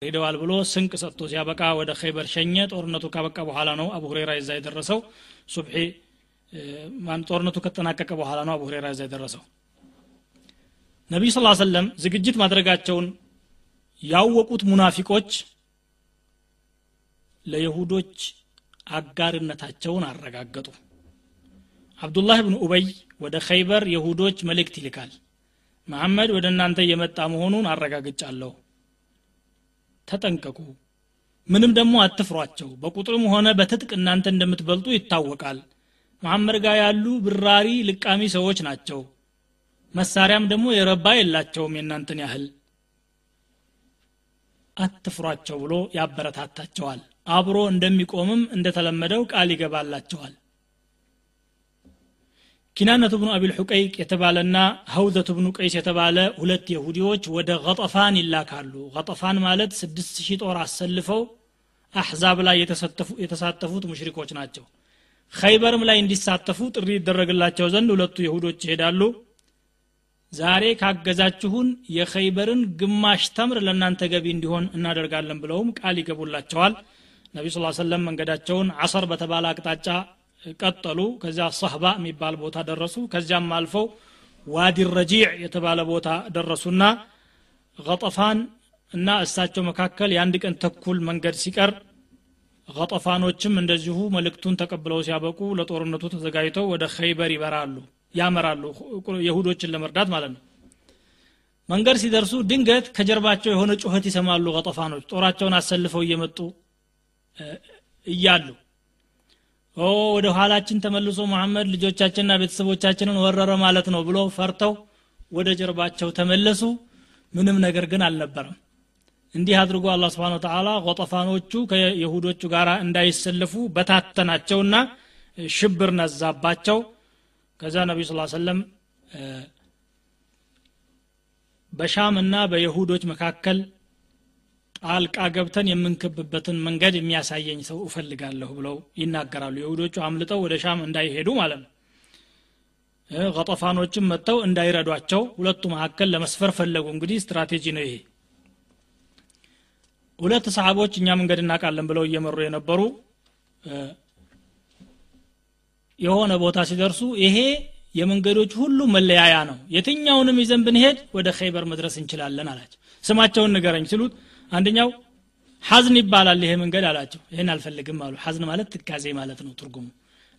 A: ሄደዋል ብሎ ስንቅ ሰጥቶ ሲያበቃ ወደ ኸይበር ሸኘ። ጦርነቱ ካበቃ በኋላ ነው አቡ ሁሬራ ይዛ የደረሰው። ሱብሒ ጦርነቱ ከተጠናቀቀ በኋላ ነው አቡ ሁሬራ ይዛ የደረሰው? ነቢዩ ስ ሰለም ዝግጅት ማድረጋቸውን ያወቁት ሙናፊቆች ለይሁዶች አጋርነታቸውን አረጋገጡ። አብዱላህ ብን ኡበይ ወደ ኸይበር የሁዶች መልእክት ይልካል። መሐመድ ወደ እናንተ እየመጣ መሆኑን አረጋግጫለሁ። ተጠንቀቁ። ምንም ደግሞ አትፍሯቸው። በቁጥርም ሆነ በትጥቅ እናንተ እንደምትበልጡ ይታወቃል መሐመድ ጋር ያሉ ብራሪ ልቃሚ ሰዎች ናቸው። መሳሪያም ደግሞ የረባ የላቸውም የእናንተን ያህል። አትፍሯቸው ብሎ ያበረታታቸዋል። አብሮ እንደሚቆምም እንደተለመደው ቃል ይገባላቸዋል። ኪናነቱ ብኑ አቢል ሑቀይቅ የተባለና ሀውዘቱ ብኑ ቀይስ የተባለ ሁለት የሁዲዎች ወደ ገጠፋን ይላካሉ። ገጠፋን ማለት ስድስት ሺህ ጦር አሰልፈው አሕዛብ ላይ የተሳተፉት ሙሽሪኮች ናቸው ኸይበርም ላይ እንዲሳተፉ ጥሪ ይደረግላቸው ዘንድ ሁለቱ የሁዶች ይሄዳሉ። ዛሬ ካገዛችሁን የኸይበርን ግማሽ ተምር ለእናንተ ገቢ እንዲሆን እናደርጋለን ብለውም ቃል ይገቡላቸዋል። ነቢ ስ ሰለም መንገዳቸውን አሰር በተባለ አቅጣጫ ቀጠሉ። ከዚያ ሰህባ የሚባል ቦታ ደረሱ። ከዚያም አልፈው ዋዲ ረጂዕ የተባለ ቦታ ደረሱና ገጠፋን እና እሳቸው መካከል የአንድ ቀን ተኩል መንገድ ሲቀር ገጠፋኖችም እንደዚሁ መልእክቱን ተቀብለው ሲያበቁ ለጦርነቱ ተዘጋጅተው ወደ ኸይበር ይበራሉ ያመራሉ የሁዶችን ለመርዳት ማለት ነው። መንገድ ሲደርሱ ድንገት ከጀርባቸው የሆነ ጩኸት ይሰማሉ ቀጠፋኖች ጦራቸውን አሰልፈው እየመጡ እያሉ ኦ ወደ ኋላችን ተመልሶ መሐመድ ልጆቻችንና ቤተሰቦቻችንን ወረረ ማለት ነው ብሎ ፈርተው ወደ ጀርባቸው ተመለሱ። ምንም ነገር ግን አልነበረም እንዲህ አድርጎ አላ ስብን ተላ ቆጠፋኖቹ ከየሁዶቹ ጋር እንዳይሰለፉ በታተናቸውና ሽብር ነዛባቸው። ከዛ ነቢዩ ስ ሰለም በሻም እና በየሁዶች መካከል ጣልቃ ገብተን የምንከብበትን መንገድ የሚያሳየኝ ሰው እፈልጋለሁ ብለው ይናገራሉ። የሁዶቹ አምልጠው ወደ ሻም እንዳይሄዱ ማለት ነው። ቀጠፋኖችም መጥተው እንዳይረዷቸው ሁለቱ መካከል ለመስፈር ፈለጉ። እንግዲህ ስትራቴጂ ነው ይሄ ሁለት ሰሓቦች እኛ መንገድ እናውቃለን ብለው እየመሩ የነበሩ የሆነ ቦታ ሲደርሱ ይሄ የመንገዶች ሁሉ መለያያ ነው። የትኛውንም ይዘን ብንሄድ ወደ ኸይበር መድረስ እንችላለን አላቸው። ስማቸውን ንገረኝ ሲሉት አንደኛው ሐዝን ይባላል ይሄ መንገድ አላቸው። ይህን አልፈልግም አሉ። ሐዝን ማለት ትካዜ ማለት ነው ትርጉሙ።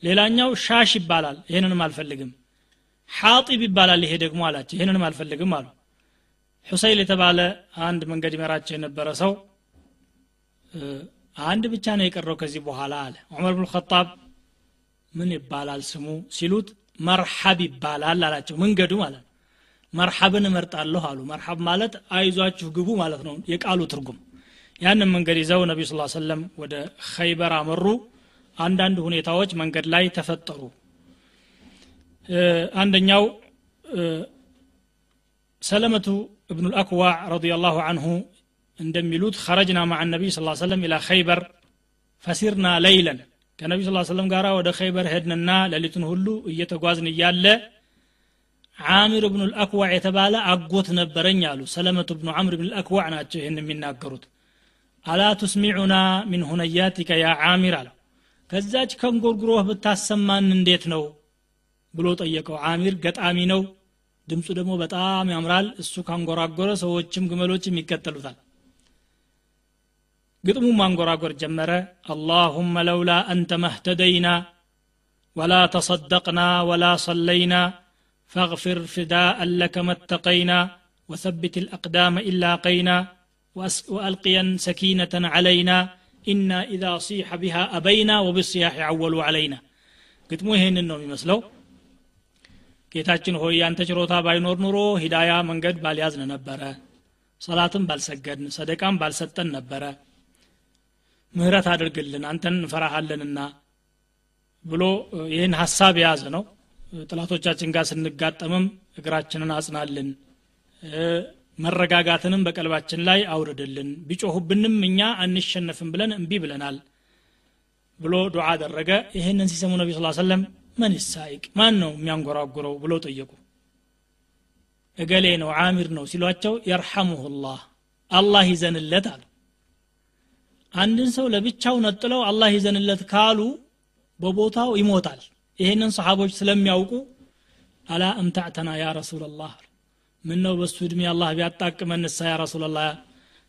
A: ሌላኛው ሻሽ ይባላል። ይህንንም አልፈልግም። ሐጢብ ይባላል ይሄ ደግሞ አላቸው። ይህንንም አልፈልግም አሉ። ሁሰይል የተባለ አንድ መንገድ ይመራቸው የነበረ ሰው አንድ ብቻ ነው የቀረው ከዚህ በኋላ አለ። ዑመር ብን ኸጣብ ምን ይባላል ስሙ ሲሉት መርሐብ ይባላል አላቸው። መንገዱ ማለት ነው። መርሐብን እመርጣለሁ አሉ። መርሐብ ማለት አይዟችሁ ግቡ ማለት ነው። የቃሉ ትርጉም ያንን መንገድ ይዘው ነቢ ስ ሰለም ወደ ኸይበር አመሩ። አንዳንድ ሁኔታዎች መንገድ ላይ ተፈጠሩ። አንደኛው ሰለመቱ እብኑ ልአክዋዕ ረዲየላሁ አንሁ እንደሚሉት ኸረጅና ማዓ ነቢይ ስ ሰለም ኢላ ኸይበር ፈሲርና ለይለን። ከነቢ ስ ሰለም ጋር ወደ ኸይበር ሄድንና ሌሊቱን ሁሉ እየተጓዝን እያለ ዓሚር ብኑ ልአክዋዕ የተባለ አጎት ነበረኝ አሉ። ሰለመቱ ብኑ ዓምር ብን ልአክዋዕ ናቸው ይህን የሚናገሩት። አላ ቱስሚዑና ሚን ሁነያቲከ ያ ዓሚር አለው። ከዛች ከንጎርጉሮህ ብታሰማን እንዴት ነው ብሎ ጠየቀው። ዓሚር ገጣሚ ነው ድምፁ ደግሞ በጣም ያምራል። እሱ ካንጎራጎረ ሰዎችም ግመሎችም ይከተሉታል ግጥሙ ማንጎራጎር ጀመረ አላሁመ ለውላ አንተ መህተደይና ወላ ተሰደቅና ወላ ሰለይና ፈግፊር ፍዳአ ለከ መተቀይና ወሰብት ልአቅዳመ ኢላ ቀይና وألقيا سكينة علينا. إنا إذا صيح بها أبينا وبالصياح عولوا علينا. قلت مهين النوم يمسلو كيتاتشن هو ينتجرو تابع نور نورو هدايا من قد باليازن نبرا صلاة بالسجد صدقان بالستن نبرا ምህረት አድርግልን አንተን እንፈራሃለንና ብሎ ይህን ሀሳብ የያዘ ነው። ጥላቶቻችን ጋር ስንጋጠምም እግራችንን አጽናልን መረጋጋትንም በቀልባችን ላይ አውርድልን። ቢጮሁብንም እኛ አንሸነፍም ብለን እምቢ ብለናል ብሎ ዱዓ አደረገ። ይህንን ሲሰሙ ነቢ ስ ሰለም መን ሳይቅ ማን ነው የሚያንጎራጉረው ብሎ ጠየቁ። እገሌ ነው አሚር ነው ሲሏቸው የርሐሙሁ ላህ አላህ ይዘንለት አሉ አንድን ሰው ለብቻው ነጥለው አላህ ይዘንለት ካሉ በቦታው ይሞታል። ይህንን ሰሓቦች ስለሚያውቁ አላ እምታዕተና ያ ረሱላላህ ምን ነው በሱ እድሜ አላህ ቢያጣቅመን ንሳ ያ ረሱላላህ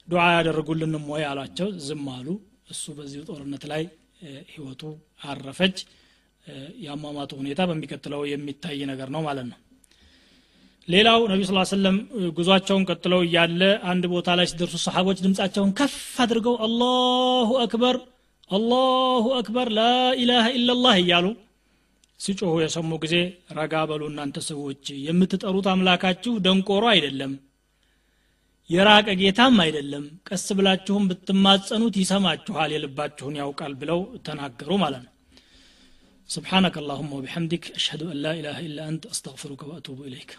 A: ዱዓ ያደረጉልንም ወይ አሏቸው። ዝም አሉ። እሱ በዚሁ ጦርነት ላይ ህይወቱ አረፈች። የአሟሟቱ ሁኔታ በሚቀጥለው የሚታይ ነገር ነው ማለት ነው ሌላው ነቢ ስ ሰለም ጉዟቸውን ቀጥለው እያለ አንድ ቦታ ላይ ሲደርሱ ሰሓቦች ድምፃቸውን ከፍ አድርገው አላሁ አክበር አላሁ አክበር ላኢላሃ ኢላላህ እያሉ ሲጮሁ የሰሙ ጊዜ ረጋ በሉ እናንተ ሰዎች የምትጠሩት አምላካችሁ ደንቆሮ አይደለም የራቀ ጌታም አይደለም ቀስ ብላችሁም ብትማጸኑት ይሰማችኋል የልባችሁን ያውቃል ብለው ተናገሩ ማለት ነው سبحانك اللهم وبحمدك أشهد أن لا إله إلا أنت أستغفرك وأتوب إليك